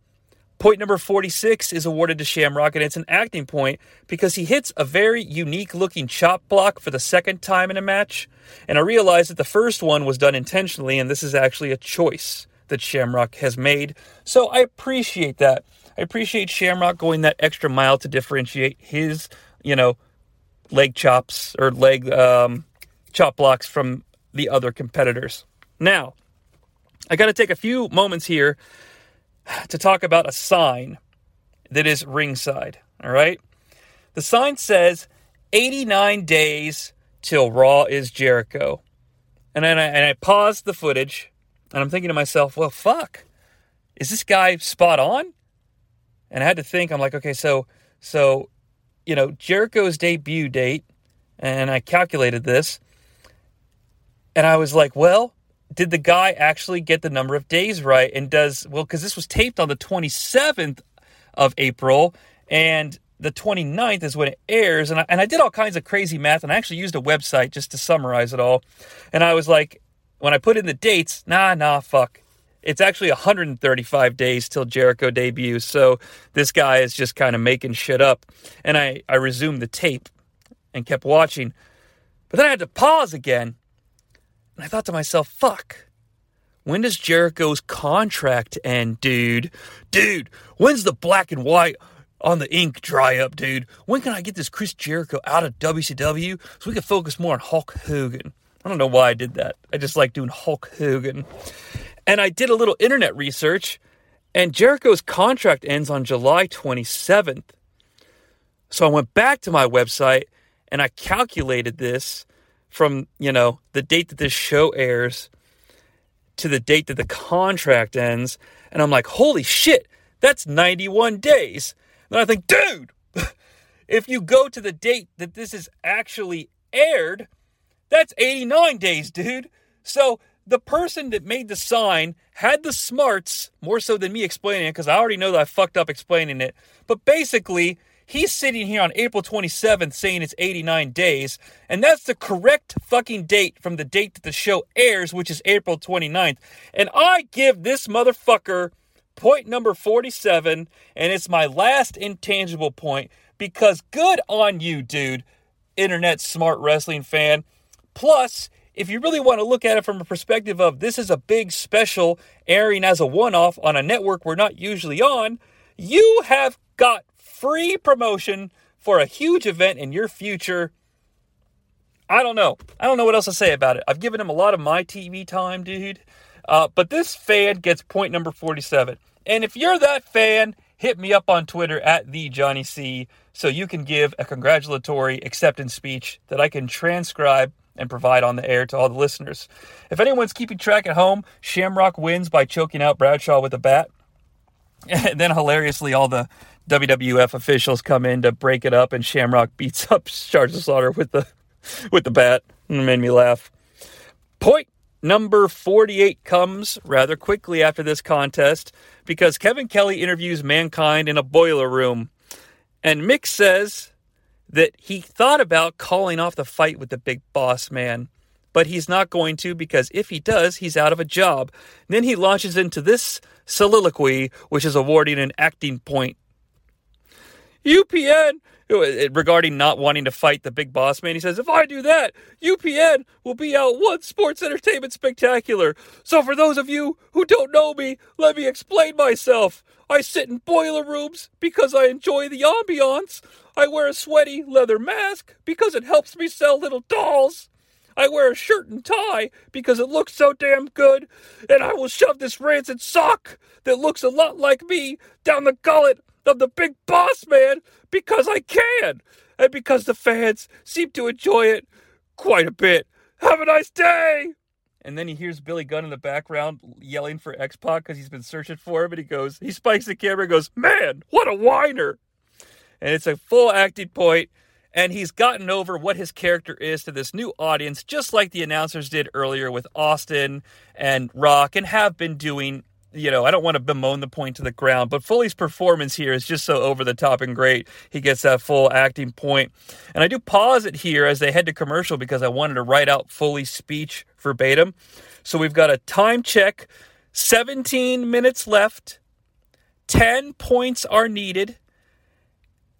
Point number 46 is awarded to Shamrock, and it's an acting point because he hits a very unique looking chop block for the second time in a match. And I realize that the first one was done intentionally, and this is actually a choice that Shamrock has made. So I appreciate that. I appreciate Shamrock going that extra mile to differentiate his, you know, leg chops or leg um, chop blocks from the other competitors. Now, I got to take a few moments here to talk about a sign that is ringside. All right. The sign says 89 days till Raw is Jericho. And then I, and I paused the footage and I'm thinking to myself, well, fuck, is this guy spot on? And I had to think, I'm like, okay, so, so, you know, Jericho's debut date, and I calculated this, and I was like, well, did the guy actually get the number of days right? And does, well, because this was taped on the 27th of April and the 29th is when it airs. And I, and I did all kinds of crazy math and I actually used a website just to summarize it all. And I was like, when I put in the dates, nah, nah, fuck. It's actually 135 days till Jericho debuts. So this guy is just kind of making shit up. And I, I resumed the tape and kept watching. But then I had to pause again and I thought to myself, fuck. When does Jericho's contract end, dude? Dude, when's the black and white on the ink dry up, dude? When can I get this Chris Jericho out of WCW so we can focus more on Hulk Hogan? I don't know why I did that. I just like doing Hulk Hogan. And I did a little internet research, and Jericho's contract ends on July 27th. So I went back to my website and I calculated this from, you know, the date that this show airs to the date that the contract ends. And I'm like, holy shit, that's 91 days. And I think, dude, if you go to the date that this is actually aired, that's 89 days, dude. So the person that made the sign had the smarts, more so than me explaining it, because I already know that I fucked up explaining it. But basically, He's sitting here on April 27th saying it's 89 days, and that's the correct fucking date from the date that the show airs, which is April 29th. And I give this motherfucker point number 47, and it's my last intangible point because good on you, dude, internet smart wrestling fan. Plus, if you really want to look at it from a perspective of this is a big special airing as a one off on a network we're not usually on, you have got free promotion for a huge event in your future. I don't know. I don't know what else to say about it. I've given him a lot of my TV time, dude. Uh, but this fan gets point number 47. And if you're that fan, hit me up on Twitter at the Jonnie Sea so you can give a congratulatory acceptance speech that I can transcribe and provide on the air to all the listeners. If anyone's keeping track at home, Shamrock wins by choking out Bradshaw with a bat. And then hilariously, all the WWF officials come in to break it up, and Shamrock beats up Sergeant Slaughter with the with the bat. And it made me laugh. Point number 48 comes rather quickly after this contest because Kevin Kelly interviews Mankind in a boiler room. And Mick says that he thought about calling off the fight with the big boss man, but he's not going to because if he does, he's out of a job. then he launches into this soliloquy, which is awarding an acting point UPN regarding not wanting to fight the big boss man. He says, if I do that, UPN will be out one sports entertainment spectacular. So for those of you who don't know me, let me explain myself. I sit in boiler rooms because I enjoy the ambiance. I wear a sweaty leather mask because it helps me sell little dolls. I wear a shirt and tie because it looks so damn good. And I will shove this rancid sock that looks a lot like me down the gullet of the big boss man because I can. And because the fans seem to enjoy it quite a bit. Have a nice day! And then he hears Billy Gunn in the background yelling for X Pac because he's been searching for him. And he goes, he spikes the camera and goes, Man, what a whiner. And it's a full acting point, And he's gotten over what his character is to this new audience, just like the announcers did earlier with Austin and Rock, and have been doing you know, I don't want to bemoan the point to the ground, but Foley's performance here is just so over the top and great. He gets that full acting point. And I do pause it here as they head to commercial because I wanted to write out Foley's speech verbatim. So we've got a time check 17 minutes left, 10 points are needed.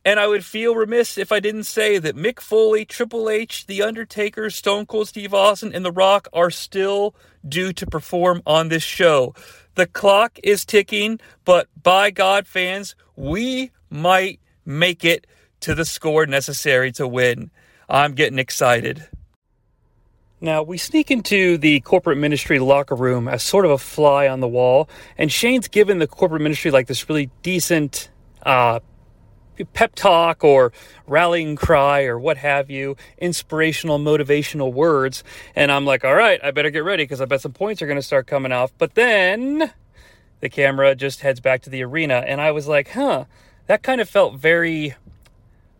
And I would feel remiss if I didn't say that Mick Foley, Triple H, The Undertaker, Stone Cold Steve Austin, and The Rock are still due to perform on this show. The clock is ticking, but by God, fans, we might make it to the score necessary to win. I'm getting excited. Now, we sneak into the corporate ministry locker room as sort of a fly on the wall, and Shane's given the corporate ministry like this really decent uh, pep talk or rallying cry or what have you, inspirational, motivational words. And I'm like, all right, I better get ready because I bet some points are going to start coming off. But then the camera just heads back to the arena. And I was like, huh, that kind of felt very,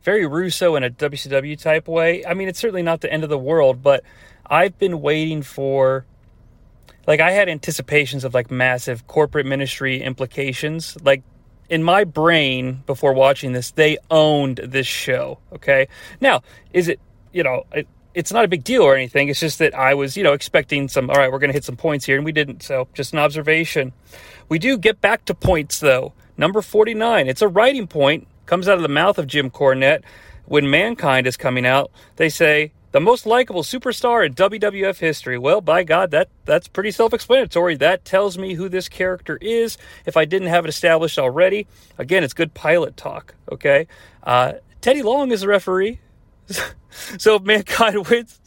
very Russo in a WCW type way. I mean, it's certainly not the end of the world, but I've been waiting for like I had anticipations of like massive corporate ministry implications. Like in my brain before watching this, they owned this show. Okay. Now, is it, you know, it, it's not a big deal or anything. It's just that I was, you know, expecting some, all right, we're going to hit some points here, and we didn't. So just an observation. We do get back to points, though. Number 49, it's a writing point, comes out of the mouth of Jim Cornette. When Mankind is coming out, they say, the most likable superstar in WWF history. Well, by God, that that's pretty self-explanatory. That tells me who this character is. If I didn't have it established already, again, it's good pilot talk. Okay, uh, Teddy Long is the referee, so if Mankind wins,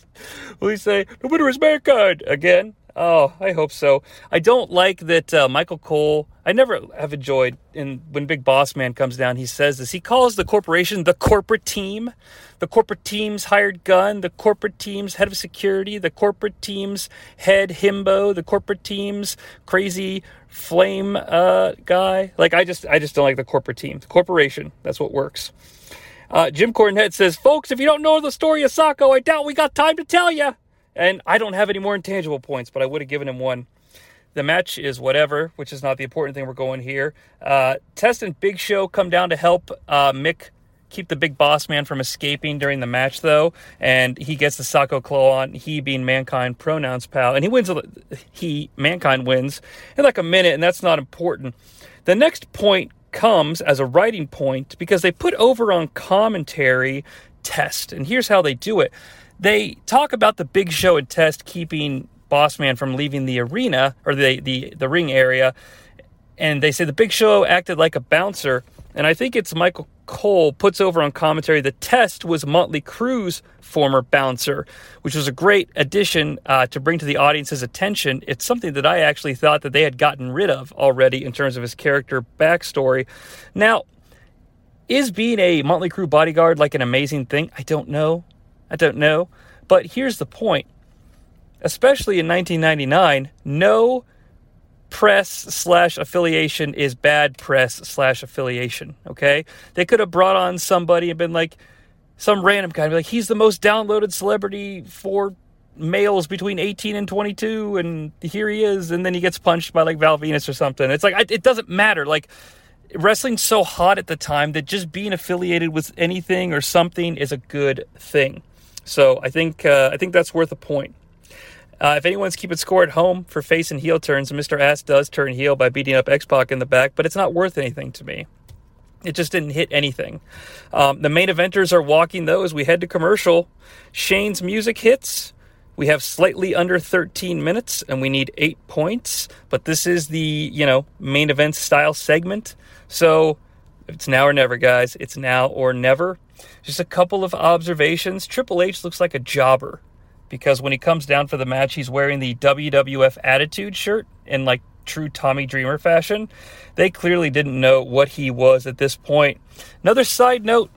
we say the winner is Mankind again. Oh, I hope so. I don't like that uh, Michael Cole. I never have enjoyed in when Big Boss Man comes down. He says this. He calls the corporation the corporate team, the corporate team's hired gun, the corporate team's head of security, the corporate team's head himbo, the corporate team's crazy flame uh, guy. Like I just, I just don't like the corporate team. The corporation. That's what works. Uh, Jim Cornette says, folks, if you don't know the story of Socko, I doubt we got time to tell you. And I don't have any more intangible points, but I would have given him one. The match is whatever, which is not the important thing we're going here. Uh, Test and Big Show come down to help uh, Mick keep the big boss man from escaping during the match, though, and he gets the Socko claw on. He being Mankind pronouns pal, and he wins. He Mankind wins in like a minute, and that's not important. The next point comes as a writing point because they put over on commentary test, and here's how they do it. They talk about the big show and test keeping Bossman from leaving the arena or the, the, the ring area. And they say the big show acted like a bouncer. And I think it's Michael Cole puts over on commentary the test was Motley Crue's former bouncer, which was a great addition uh, to bring to the audience's attention. It's something that I actually thought that they had gotten rid of already in terms of his character backstory. Now, is being a Motley Crue bodyguard like an amazing thing? I don't know. I don't know. But here's the point. Especially in 1999, no press slash affiliation is bad press slash affiliation. Okay, they could have brought on somebody and been like some random guy, be like he's the most downloaded celebrity for males between 18 and 22, and here he is, and then he gets punched by like Val Venis or something. It's like it doesn't matter. Like wrestling's so hot at the time that just being affiliated with anything or something is a good thing. So I think uh, I think that's worth a point. Uh, if anyone's keeping score at home for face and heel turns, Mr. Ass does turn heel by beating up X Pac in the back, but it's not worth anything to me. It just didn't hit anything. Um, the main eventers are walking though as we head to commercial. Shane's music hits. We have slightly under 13 minutes and we need eight points, but this is the, you know, main event style segment. So it's now or never, guys. It's now or never. Just a couple of observations. Triple H looks like a jobber because when he comes down for the match, he's wearing the WWF Attitude shirt in like true Tommy Dreamer fashion. They clearly didn't know what he was at this point. Another side note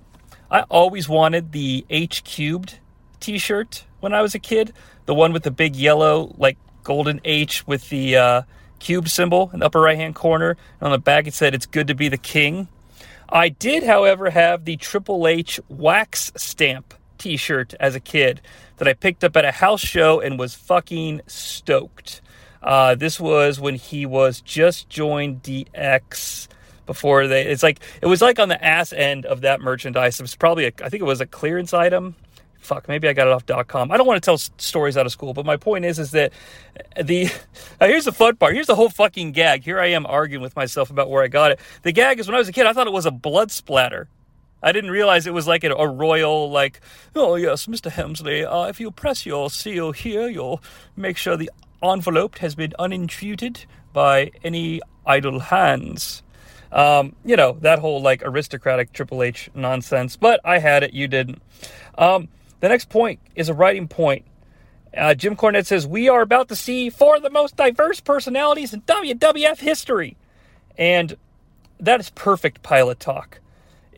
I always wanted the H cubed t shirt when I was a kid, the one with the big yellow, like golden H with the uh, cube symbol in the upper right hand corner. And on the back, it said, It's good to be the king. I did, however, have the Triple H wax stamp t shirt as a kid that I picked up at a house show and was fucking stoked. Uh, this was when he was just joined DX before they. It's like it was like on the ass end of that merchandise. It was probably a, I think it was a clearance item. Fuck, maybe I got it off .com. I don't want to tell stories out of school, but my point is, is that the here's the fun part. Here's the whole fucking gag. Here I am arguing with myself about where I got it. The gag is when I was a kid, I thought it was a blood splatter. I didn't realize it was like a, a royal, like, oh yes, Mr. Helmsley, uh, if you press your seal here, you'll make sure the envelope has been unintruded by any idle hands. Um, you know, that whole like aristocratic Triple H nonsense, but I had it, you didn't. Um, the next point is a writing point. Uh, Jim Cornette says, We are about to see four of the most diverse personalities in WWF history. And that is perfect pilot talk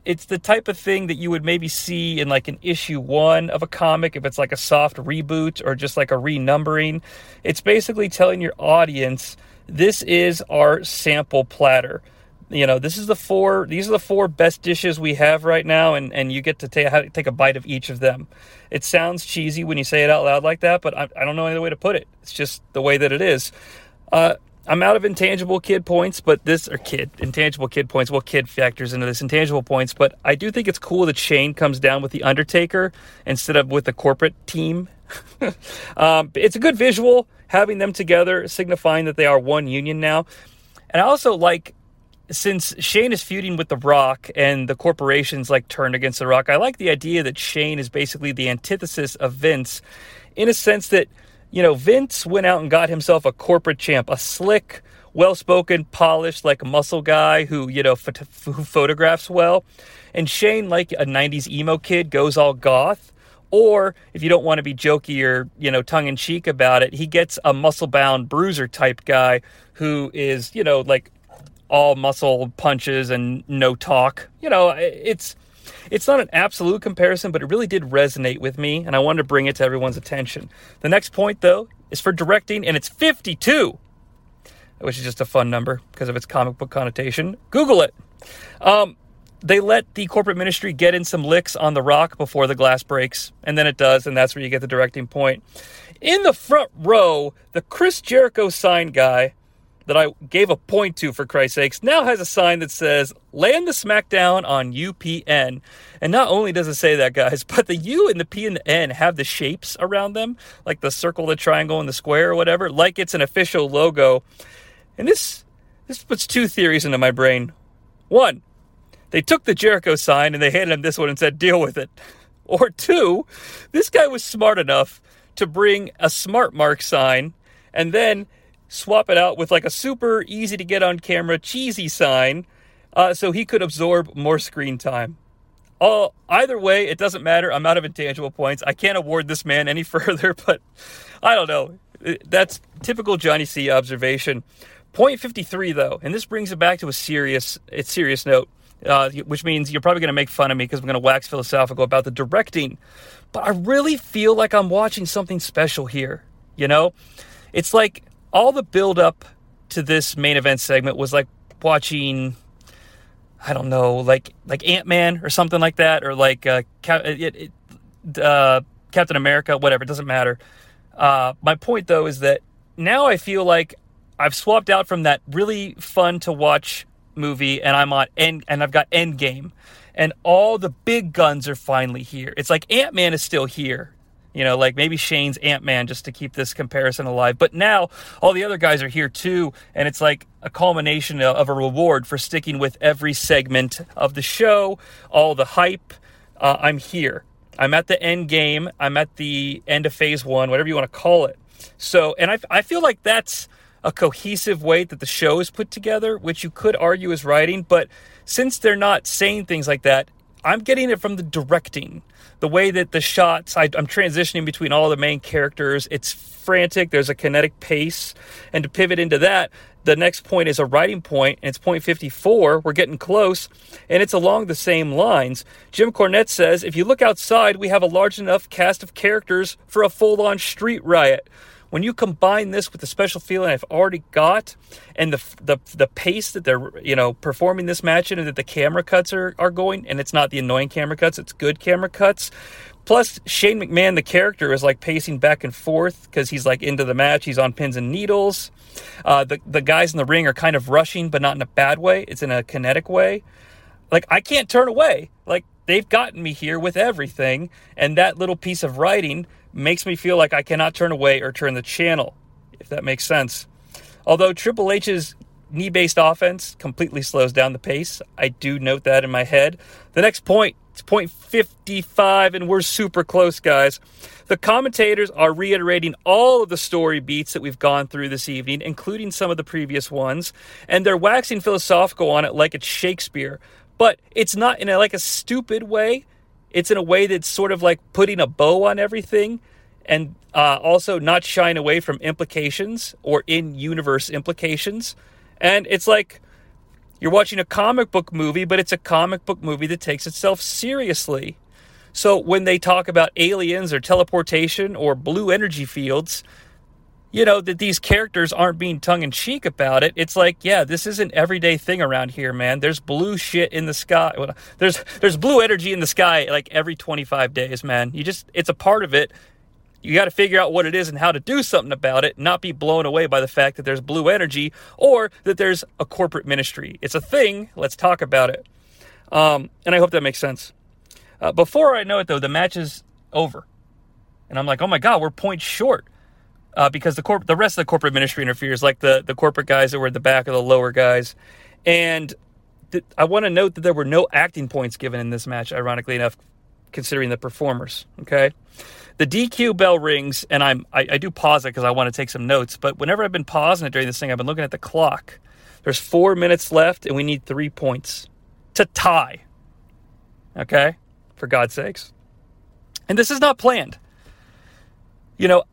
it's the type of thing that you would maybe see in like an issue one of a comic if it's like a soft reboot or just like a renumbering. It's basically telling your audience this is our sample platter. You know, this is the four. These are the four best dishes we have right now, and, and you get to take take a bite of each of them. It sounds cheesy when you say it out loud like that, but I, I don't know any other way to put it. It's just the way that it is. Uh, I'm out of intangible kid points, but this or kid intangible kid points. Well, kid factors into this intangible points, but I do think it's cool that Shane comes down with the Undertaker instead of with the corporate team. um, it's a good visual having them together, signifying that they are one union now. And I also like since Shane is feuding with The Rock and the corporations like turned against The Rock. I like the idea that Shane is basically the antithesis of Vince, in a sense that you know, Vince went out and got himself a corporate champ, a slick, well spoken, polished, like muscle guy who, you know, who photographs well. And Shane, like a 90s emo kid, goes all goth. Or if you don't want to be jokey or, you know, tongue in cheek about it, he gets a muscle bound bruiser type guy who is, you know, like all muscle punches and no talk. You know, it's it's not an absolute comparison, but it really did resonate with me, and I wanted to bring it to everyone's attention. The next point, though, is for directing, and it's 52, which is just a fun number because of its comic book connotation. Google it. Um, they let the corporate ministry get in some licks on the rock before the glass breaks, and then it does, and that's where you get the directing point. In the front row, the Chris Jericho sign guy that I gave a point to, for Christ's sakes, now has a sign that says, Land the SmackDown on UPN. And not only does it say that, guys, but the U and the P and the N have the shapes around them, like the circle, the triangle, and the square or whatever, like it's an official logo. And this this puts two theories into my brain. One, they took the Jericho sign and they handed him this one and said, deal with it. Or two, this guy was smart enough to bring a smart mark sign and then swap it out with like a super easy to get on camera cheesy sign uh, so he could absorb more screen time. Uh, either way, it doesn't matter. I'm out of intangible points. I can't award this man any further, but I don't know. That's typical Jonnie Sea observation. Point 53 though, and this brings it back to a serious, it's serious note, uh, which means you're probably going to make fun of me because I'm going to wax philosophical about the directing. But I really feel like I'm watching something special here. You know, it's like all the build up to this main event segment was like watching I don't know, like like Ant Man or something like that, or like uh, it, it, uh, Captain America, whatever. It doesn't matter. Uh, my point though is that now I feel like I've swapped out from that really fun to watch movie, and I'm on end, and I've got Endgame, and all the big guns are finally here. It's like Ant Man is still here, You know, like maybe Shane's Ant Man just to keep this comparison alive. But now all the other guys are here too, and it's like a culmination of a reward for sticking with every segment of the show, all the hype. Uh, I'm here. I'm at the end game. I'm at the end of phase one, whatever you want to call it. So, and I, I feel like that's a cohesive way that the show is put together, which you could argue is writing. But since they're not saying things like that, I'm getting it from the directing. The way that the shots, I, I'm transitioning between all the main characters. It's frantic. There's a kinetic pace. And to pivot into that, the next point is a writing point, and it's point 54. We're getting close, and it's along the same lines. Jim Cornette says if you look outside, we have a large enough cast of characters for a full on street riot. When you combine this with the special feeling I've already got, and the the the pace that they're you know performing this match in, and that the camera cuts are are going, and it's not the annoying camera cuts, it's good camera cuts. Plus, Shane McMahon, the character, is like pacing back and forth because he's like into the match. He's on pins and needles. Uh, the the guys in the ring are kind of rushing, but not in a bad way. It's in a kinetic way. Like I can't turn away. Like they've gotten me here with everything, and that little piece of writing makes me feel like I cannot turn away or turn the channel, if that makes sense. Although Triple H's knee based offense completely slows down the pace, I do note that in my head. The next point it's point 55, and we're super close, guys. The commentators are reiterating all of the story beats that we've gone through this evening, including some of the previous ones, and they're waxing philosophical on it like it's Shakespeare. But it's not in a, like a stupid way. It's in a way that's sort of like putting a bow on everything and uh, also not shying away from implications or in universe implications. And it's like you're watching a comic book movie, but it's a comic book movie that takes itself seriously. So when they talk about aliens or teleportation or blue energy fields, you know, that these characters aren't being tongue in cheek about it. It's like, yeah, this is an everyday thing around here, man. There's blue shit in the sky. There's there's blue energy in the sky like every 25 days, man. You just it's a part of it you got to figure out what it is and how to do something about it, not be blown away by the fact that there's blue energy or that there's a corporate ministry. It's a thing. Let's talk about it. Um, and I hope that makes sense. Uh, before I know it, though, the match is over. And I'm like, oh my God, we're points short. Uh, because the corp- the rest of the corporate ministry interferes, like the, the corporate guys that were at the back of the lower guys. And th- I want to note that there were no acting points given in this match, ironically enough, considering the performers. Okay the DQ bell rings, and I'm I, I do pause it because I want to take some notes. But whenever I've been pausing it during this thing, I've been looking at the clock. There's four minutes left, and we need three points to tie. Okay, for God's sakes. And this is not planned. You know,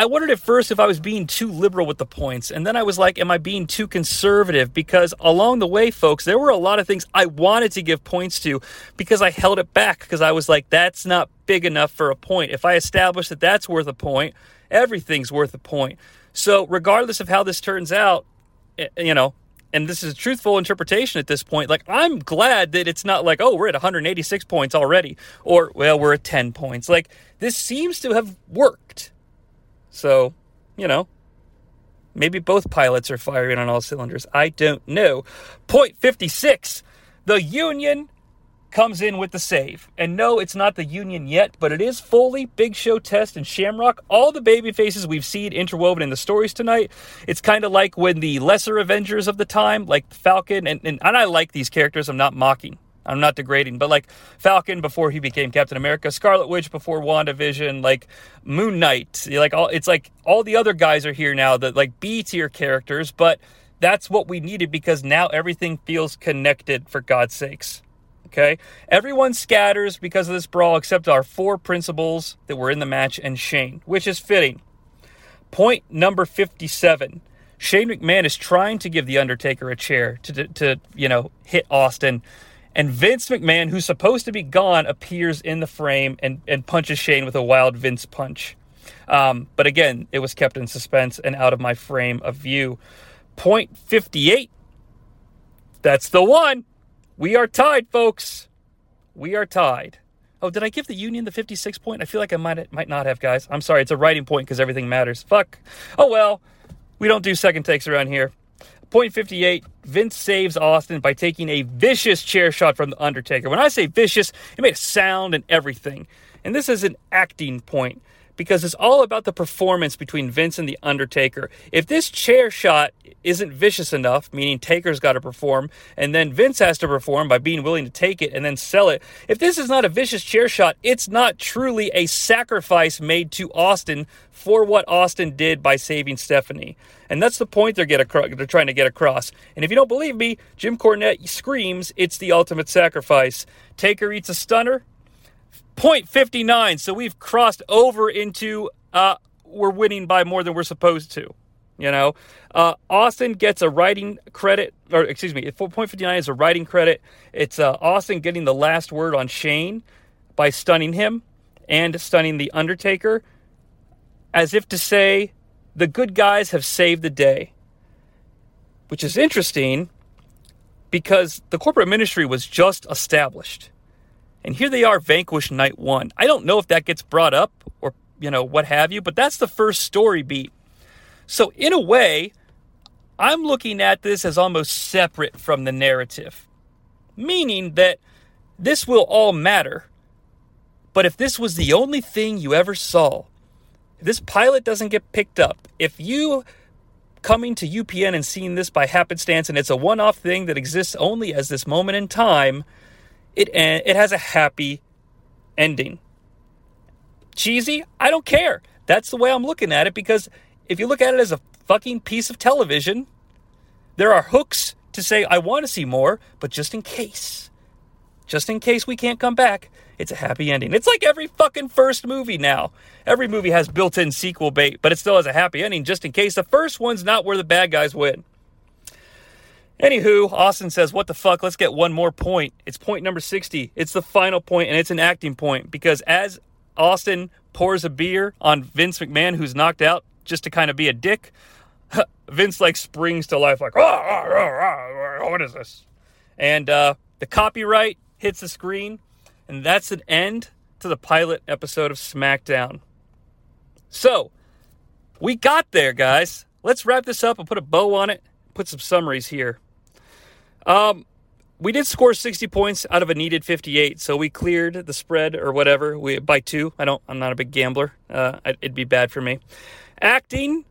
I wondered at first if I was being too liberal with the points, and then I was like, am I being too conservative? Because along the way, folks, there were a lot of things I wanted to give points to because I held it back because I was like, that's not big enough for a point. If I establish that that's worth a point, everything's worth a point. So, regardless of how this turns out, eh, you know, and this is a truthful interpretation at this point. Like, I'm glad that it's not like, oh, we're at 186 points already, or, well, we're at 10 points. Like, this seems to have worked so, you know, maybe both pilots are firing on all cylinders. I don't know. Point 56 the Union comes in with the save. And no, it's not the Union yet, but it is Foley, Big Show Test, and Shamrock. All the baby faces we've seen interwoven in the stories tonight. It's kind of like when the lesser Avengers of the time, like Falcon, and, and, and I like these characters, I'm not mocking. I'm not degrading, but like Falcon before he became Captain America, Scarlet Witch before WandaVision, like Moon Knight, like all it's like all the other guys are here now, the like B tier characters, but that's what we needed because now everything feels connected for God's sakes. Okay? Everyone scatters because of this brawl except our four principals that were in the match and Shane, which is fitting. Point number 57. Shane McMahon is trying to give The Undertaker a chair to, to you know, hit Austin and Vince McMahon, who's supposed to be gone, appears in the frame and, and punches Shane with a wild Vince punch. Um, but again, it was kept in suspense and out of my frame of view. Point 58. That's the one. We are tied, folks. We are tied. Oh, did I give the Union the 56 point? I feel like I might might not have, guys. I'm sorry. It's a writing point because everything matters. Fuck. Oh well. We don't do second takes around here. Point 58, Vince saves Austin by taking a vicious chair shot from The Undertaker. When I say vicious, it made a sound and everything. And this is an acting point because it's all about the performance between Vince and The Undertaker. If this chair shot isn't vicious enough, meaning Taker's got to perform, and then Vince has to perform by being willing to take it and then sell it, if this is not a vicious chair shot, it's not truly a sacrifice made to Austin for what Austin did by saving Stephanie. And that's the point they're, get across, they're trying to get across. And if you don't believe me, Jim Cornette screams, it's the ultimate sacrifice. Taker eats a stunner, 0.59. So we've crossed over into uh, we're winning by more than we're supposed to. You know, uh, Austin gets a writing credit, or excuse me, 4.59 is a writing credit. It's uh, Austin getting the last word on Shane by stunning him and stunning the Undertaker, as if to say the good guys have saved the day. Which is interesting because the corporate ministry was just established. And here they are, vanquished night one. I don't know if that gets brought up or, you know, what have you, but that's the first story beat. So, in a way, I'm looking at this as almost separate from the narrative, meaning that this will all matter. But if this was the only thing you ever saw, this pilot doesn't get picked up, if you coming to UPN and seeing this by happenstance and it's a one off thing that exists only as this moment in time, it eh, it has a happy ending. Cheesy? I don't care. That's the way I'm looking at it because if you look at it as a fucking piece of television, there are hooks to say I want to see more, but just in case, just in case we can't come back, it's a happy ending. It's like every fucking first movie now. Every movie has built-in sequel bait, but it still has a happy ending just in case the first one's not where the bad guys win. Anywho, Austin says, What the fuck? Let's get one more point. It's point number 60. It's the final point, and it's an acting point because as Austin pours a beer on Vince McMahon, who's knocked out just to kind of be a dick, Vince like springs to life, like, What is this? And uh, the copyright hits the screen, and that's an end to the pilot episode of SmackDown. So, we got there, guys. Let's wrap this up and put a bow on it, put some summaries here. Um, we did score 60 points out of a needed 58, so we cleared the spread or whatever we by two. I don't. I'm not a big gambler. Uh, it'd be bad for me. Acting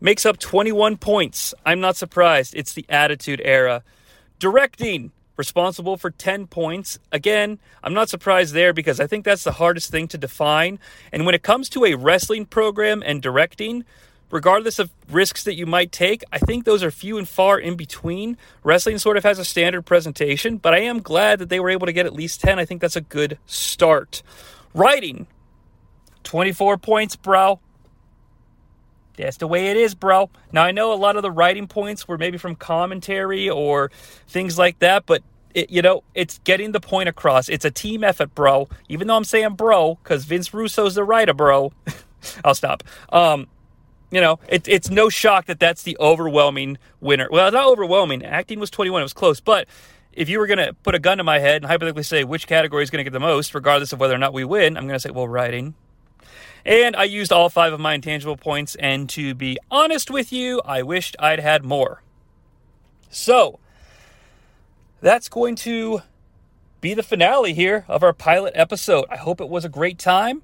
makes up 21 points. I'm not surprised. It's the Attitude Era. Directing responsible for 10 points. Again, I'm not surprised there because I think that's the hardest thing to define. And when it comes to a wrestling program and directing, regardless of risks that you might take, I think those are few and far in between. Wrestling sort of has a standard presentation, but I am glad that they were able to get at least 10. I think that's a good start. Writing 24 points, bro. That's the way it is, bro. Now, I know a lot of the writing points were maybe from commentary or things like that, but it, you know, it's getting the point across. It's a team effort, bro. Even though I'm saying bro, because Vince Russo's the writer, bro. I'll stop. Um, you know, it, it's no shock that that's the overwhelming winner. Well, not overwhelming. Acting was 21. It was close. But if you were going to put a gun to my head and hypothetically say which category is going to get the most, regardless of whether or not we win, I'm going to say, well, writing. And I used all five of my intangible points. And to be honest with you, I wished I'd had more. So, that's going to be the finale here of our pilot episode. I hope it was a great time.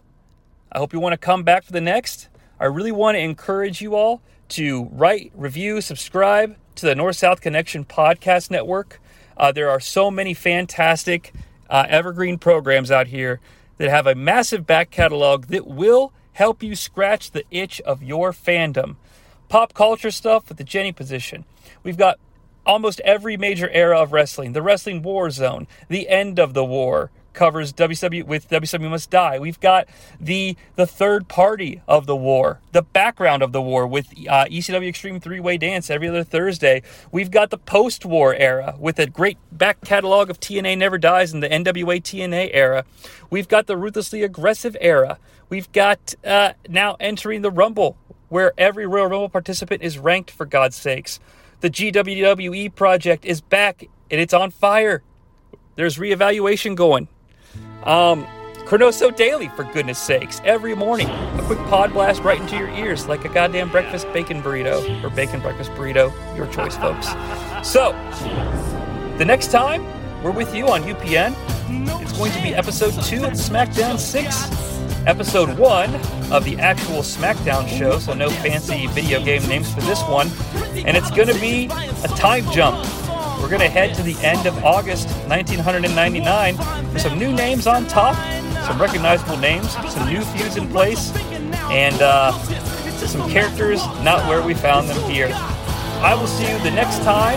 I hope you want to come back for the next. I really want to encourage you all to write, review, subscribe to the North South Connection Podcast Network. Uh, there are so many fantastic uh, evergreen programs out here that have a massive back catalog that will help you scratch the itch of your fandom. Pop culture stuff with the Jenny position. We've got almost every major era of wrestling the Wrestling War Zone, the end of the war, covers WCW with WCW Must Die. We've got the the third party of the war, the background of the war with uh, ECW Extreme Three Way Dance every other Thursday. We've got the post war era with a great back catalog of TNA Never Dies and the NWA TNA era. We've got the ruthlessly aggressive era. We've got uh, now entering the Rumble, where every Royal Rumble participant is ranked for God's sakes. The GWWE project is back and it's on fire. There's reevaluation going. Um, Cronoso Daily, for goodness sakes, every morning. A quick pod blast right into your ears like a goddamn breakfast bacon burrito or bacon breakfast burrito. Your choice, folks. So, the next time we're with you on UPN, it's going to be episode two of SmackDown 6 episode one of the actual SmackDown show, so no fancy video game names for this one. And it's going to be a time jump. We're going to head to the end of August 1999 for some new names on top, some recognizable names, some new feuds in place, and uh, some characters not where we found them here. I will see you the next time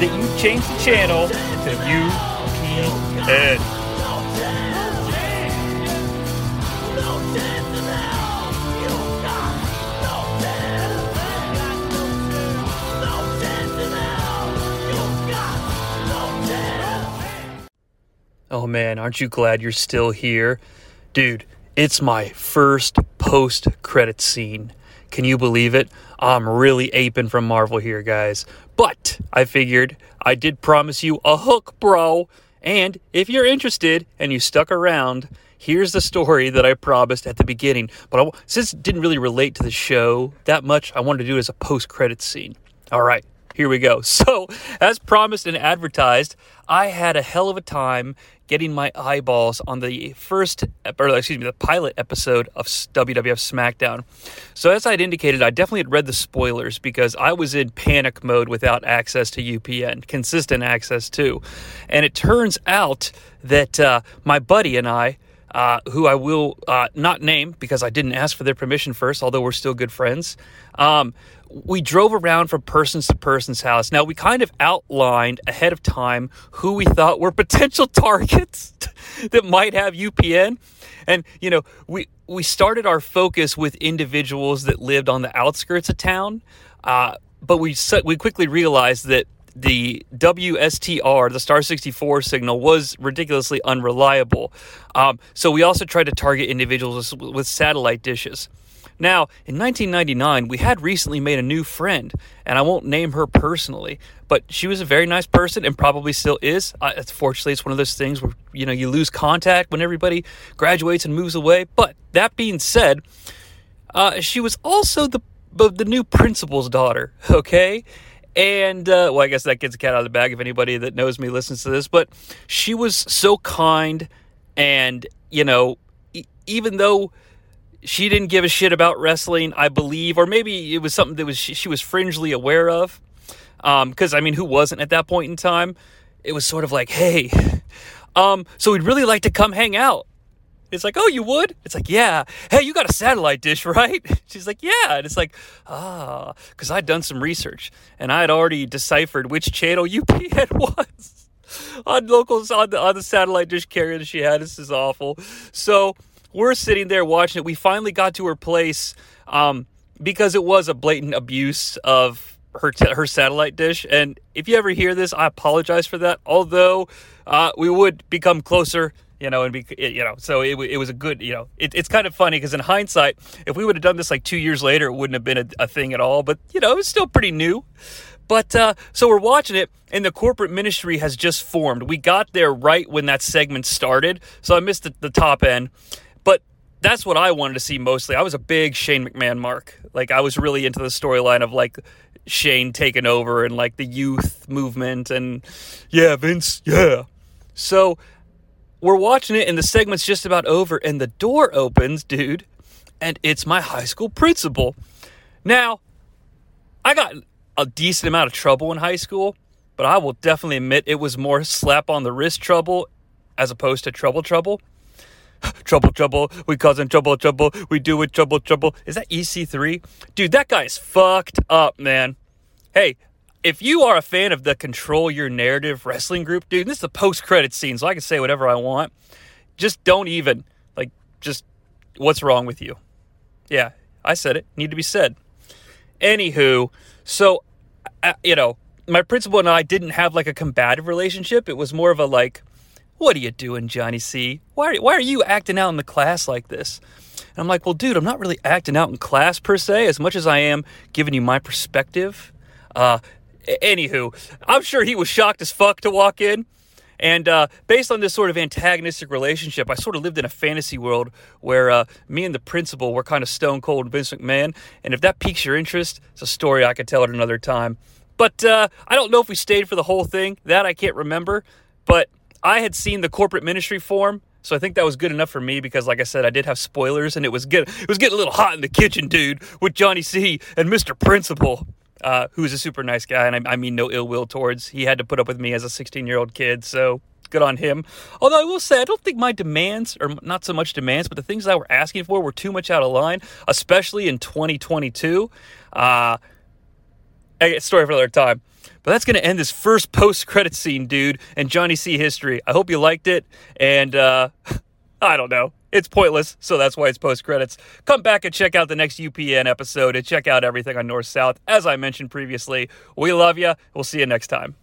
that you change the channel to UPN. Oh man, aren't you glad you're still here? Dude, it's my first post credit scene. Can you believe it? I'm really aping from Marvel here, guys. But I figured I did promise you a hook, bro. And if you're interested and you stuck around, here's the story that I promised at the beginning. But I, since it didn't really relate to the show that much, I wanted to do it as a post credit scene. All right, here we go. So, as promised and advertised, I had a hell of a time getting my eyeballs on the first, or excuse me, the pilot episode of WWF SmackDown. So, as I'd indicated, I definitely had read the spoilers because I was in panic mode without access to UPN, consistent access too. And it turns out that uh, my buddy and I, uh, who I will uh, not name because I didn't ask for their permission first, although we're still good friends. Um, we drove around from person's to person's house. Now, we kind of outlined ahead of time who we thought were potential targets that might have UPN. And, you know, we, we started our focus with individuals that lived on the outskirts of town. Uh, but we, we quickly realized that the WSTR, the Star 64 signal, was ridiculously unreliable. Um, so we also tried to target individuals with satellite dishes. Now, in 1999, we had recently made a new friend, and I won't name her personally, but she was a very nice person and probably still is. Uh, fortunately, it's one of those things where you know you lose contact when everybody graduates and moves away. But that being said, uh, she was also the the new principal's daughter. Okay. And, uh, well, I guess that gets a cat out of the bag if anybody that knows me listens to this. But she was so kind. And, you know, e- even though she didn't give a shit about wrestling, I believe, or maybe it was something that was she, she was fringely aware of. Because um, I mean, who wasn't at that point in time? It was sort of like, hey, um, so we'd really like to come hang out. It's like, oh, you would? It's like, yeah. Hey, you got a satellite dish, right? She's like, yeah. And it's like, ah, because I'd done some research and I had already deciphered which channel UPN was on locals on the, on the satellite dish carrier that she had. This is awful. So we're sitting there watching it. We finally got to her place um, because it was a blatant abuse of her t- her satellite dish. And if you ever hear this, I apologize for that. Although uh, we would become closer, you know, and be you know, so it, it was a good, you know, it, it's kind of funny because in hindsight, if we would have done this like two years later, it wouldn't have been a, a thing at all. But you know, it was still pretty new. But uh, so we're watching it, and the corporate ministry has just formed. We got there right when that segment started, so I missed the, the top end that's what I wanted to see mostly. I was a big Shane McMahon mark. Like I was really into the storyline of like Shane taking over and like the youth movement and yeah, Vince, yeah. So we're watching it and the segment's just about over and the door opens, dude, and it's my high school principal. Now, I got a decent amount of trouble in high school, but I will definitely admit it was more slap on the wrist trouble as opposed to trouble trouble trouble, trouble. We causing trouble, trouble. We do it, trouble, trouble. Is that EC3? Dude, that guy's fucked up, man. Hey, if you are a fan of the Control Your Narrative wrestling group, dude, this is a post credit scene, so I can say whatever I want. Just don't even, like, just, what's wrong with you? Yeah, I said it. Need to be said. Anywho, so, uh, you know, my principal and I didn't have like a combative relationship. It was more of a like, what are you doing, Jonnie Sea? Why, why are you acting out in the class like this? And I'm like, Well, dude, I'm not really acting out in class per se, as much as I am giving you my perspective. Uh, anywho, I'm sure he was shocked as fuck to walk in. And uh, based on this sort of antagonistic relationship, I sort of lived in a fantasy world where uh, me and the principal were kind of stone cold Vince McMahon. And if that piques your interest, it's a story I could tell at another time. But uh, I don't know if we stayed for the whole thing. That I can't remember. But I had seen the corporate ministry form So I think that was good enough for me because, like I said, I did have spoilers, and it was get it was getting a little hot in the kitchen, dude, with Jonnie Sea and Mr. Principal, uh, who's a super nice guy, and I, I mean no ill will towards. He had to put up with me as a 16 year old kid, so good on him. Although I will say, I don't think my demands, or not so much demands, but the things I were asking for were too much out of line, especially in 2022. Uh, story for another time. But that's going to end this first post credit scene, dude, and Jonnie Sea history. I hope you liked it. And uh, I don't know. It's pointless, so that's why it's post credits. Come back and check out the next UPN episode and check out everything on North South. As I mentioned previously, we love you. We'll see you next time.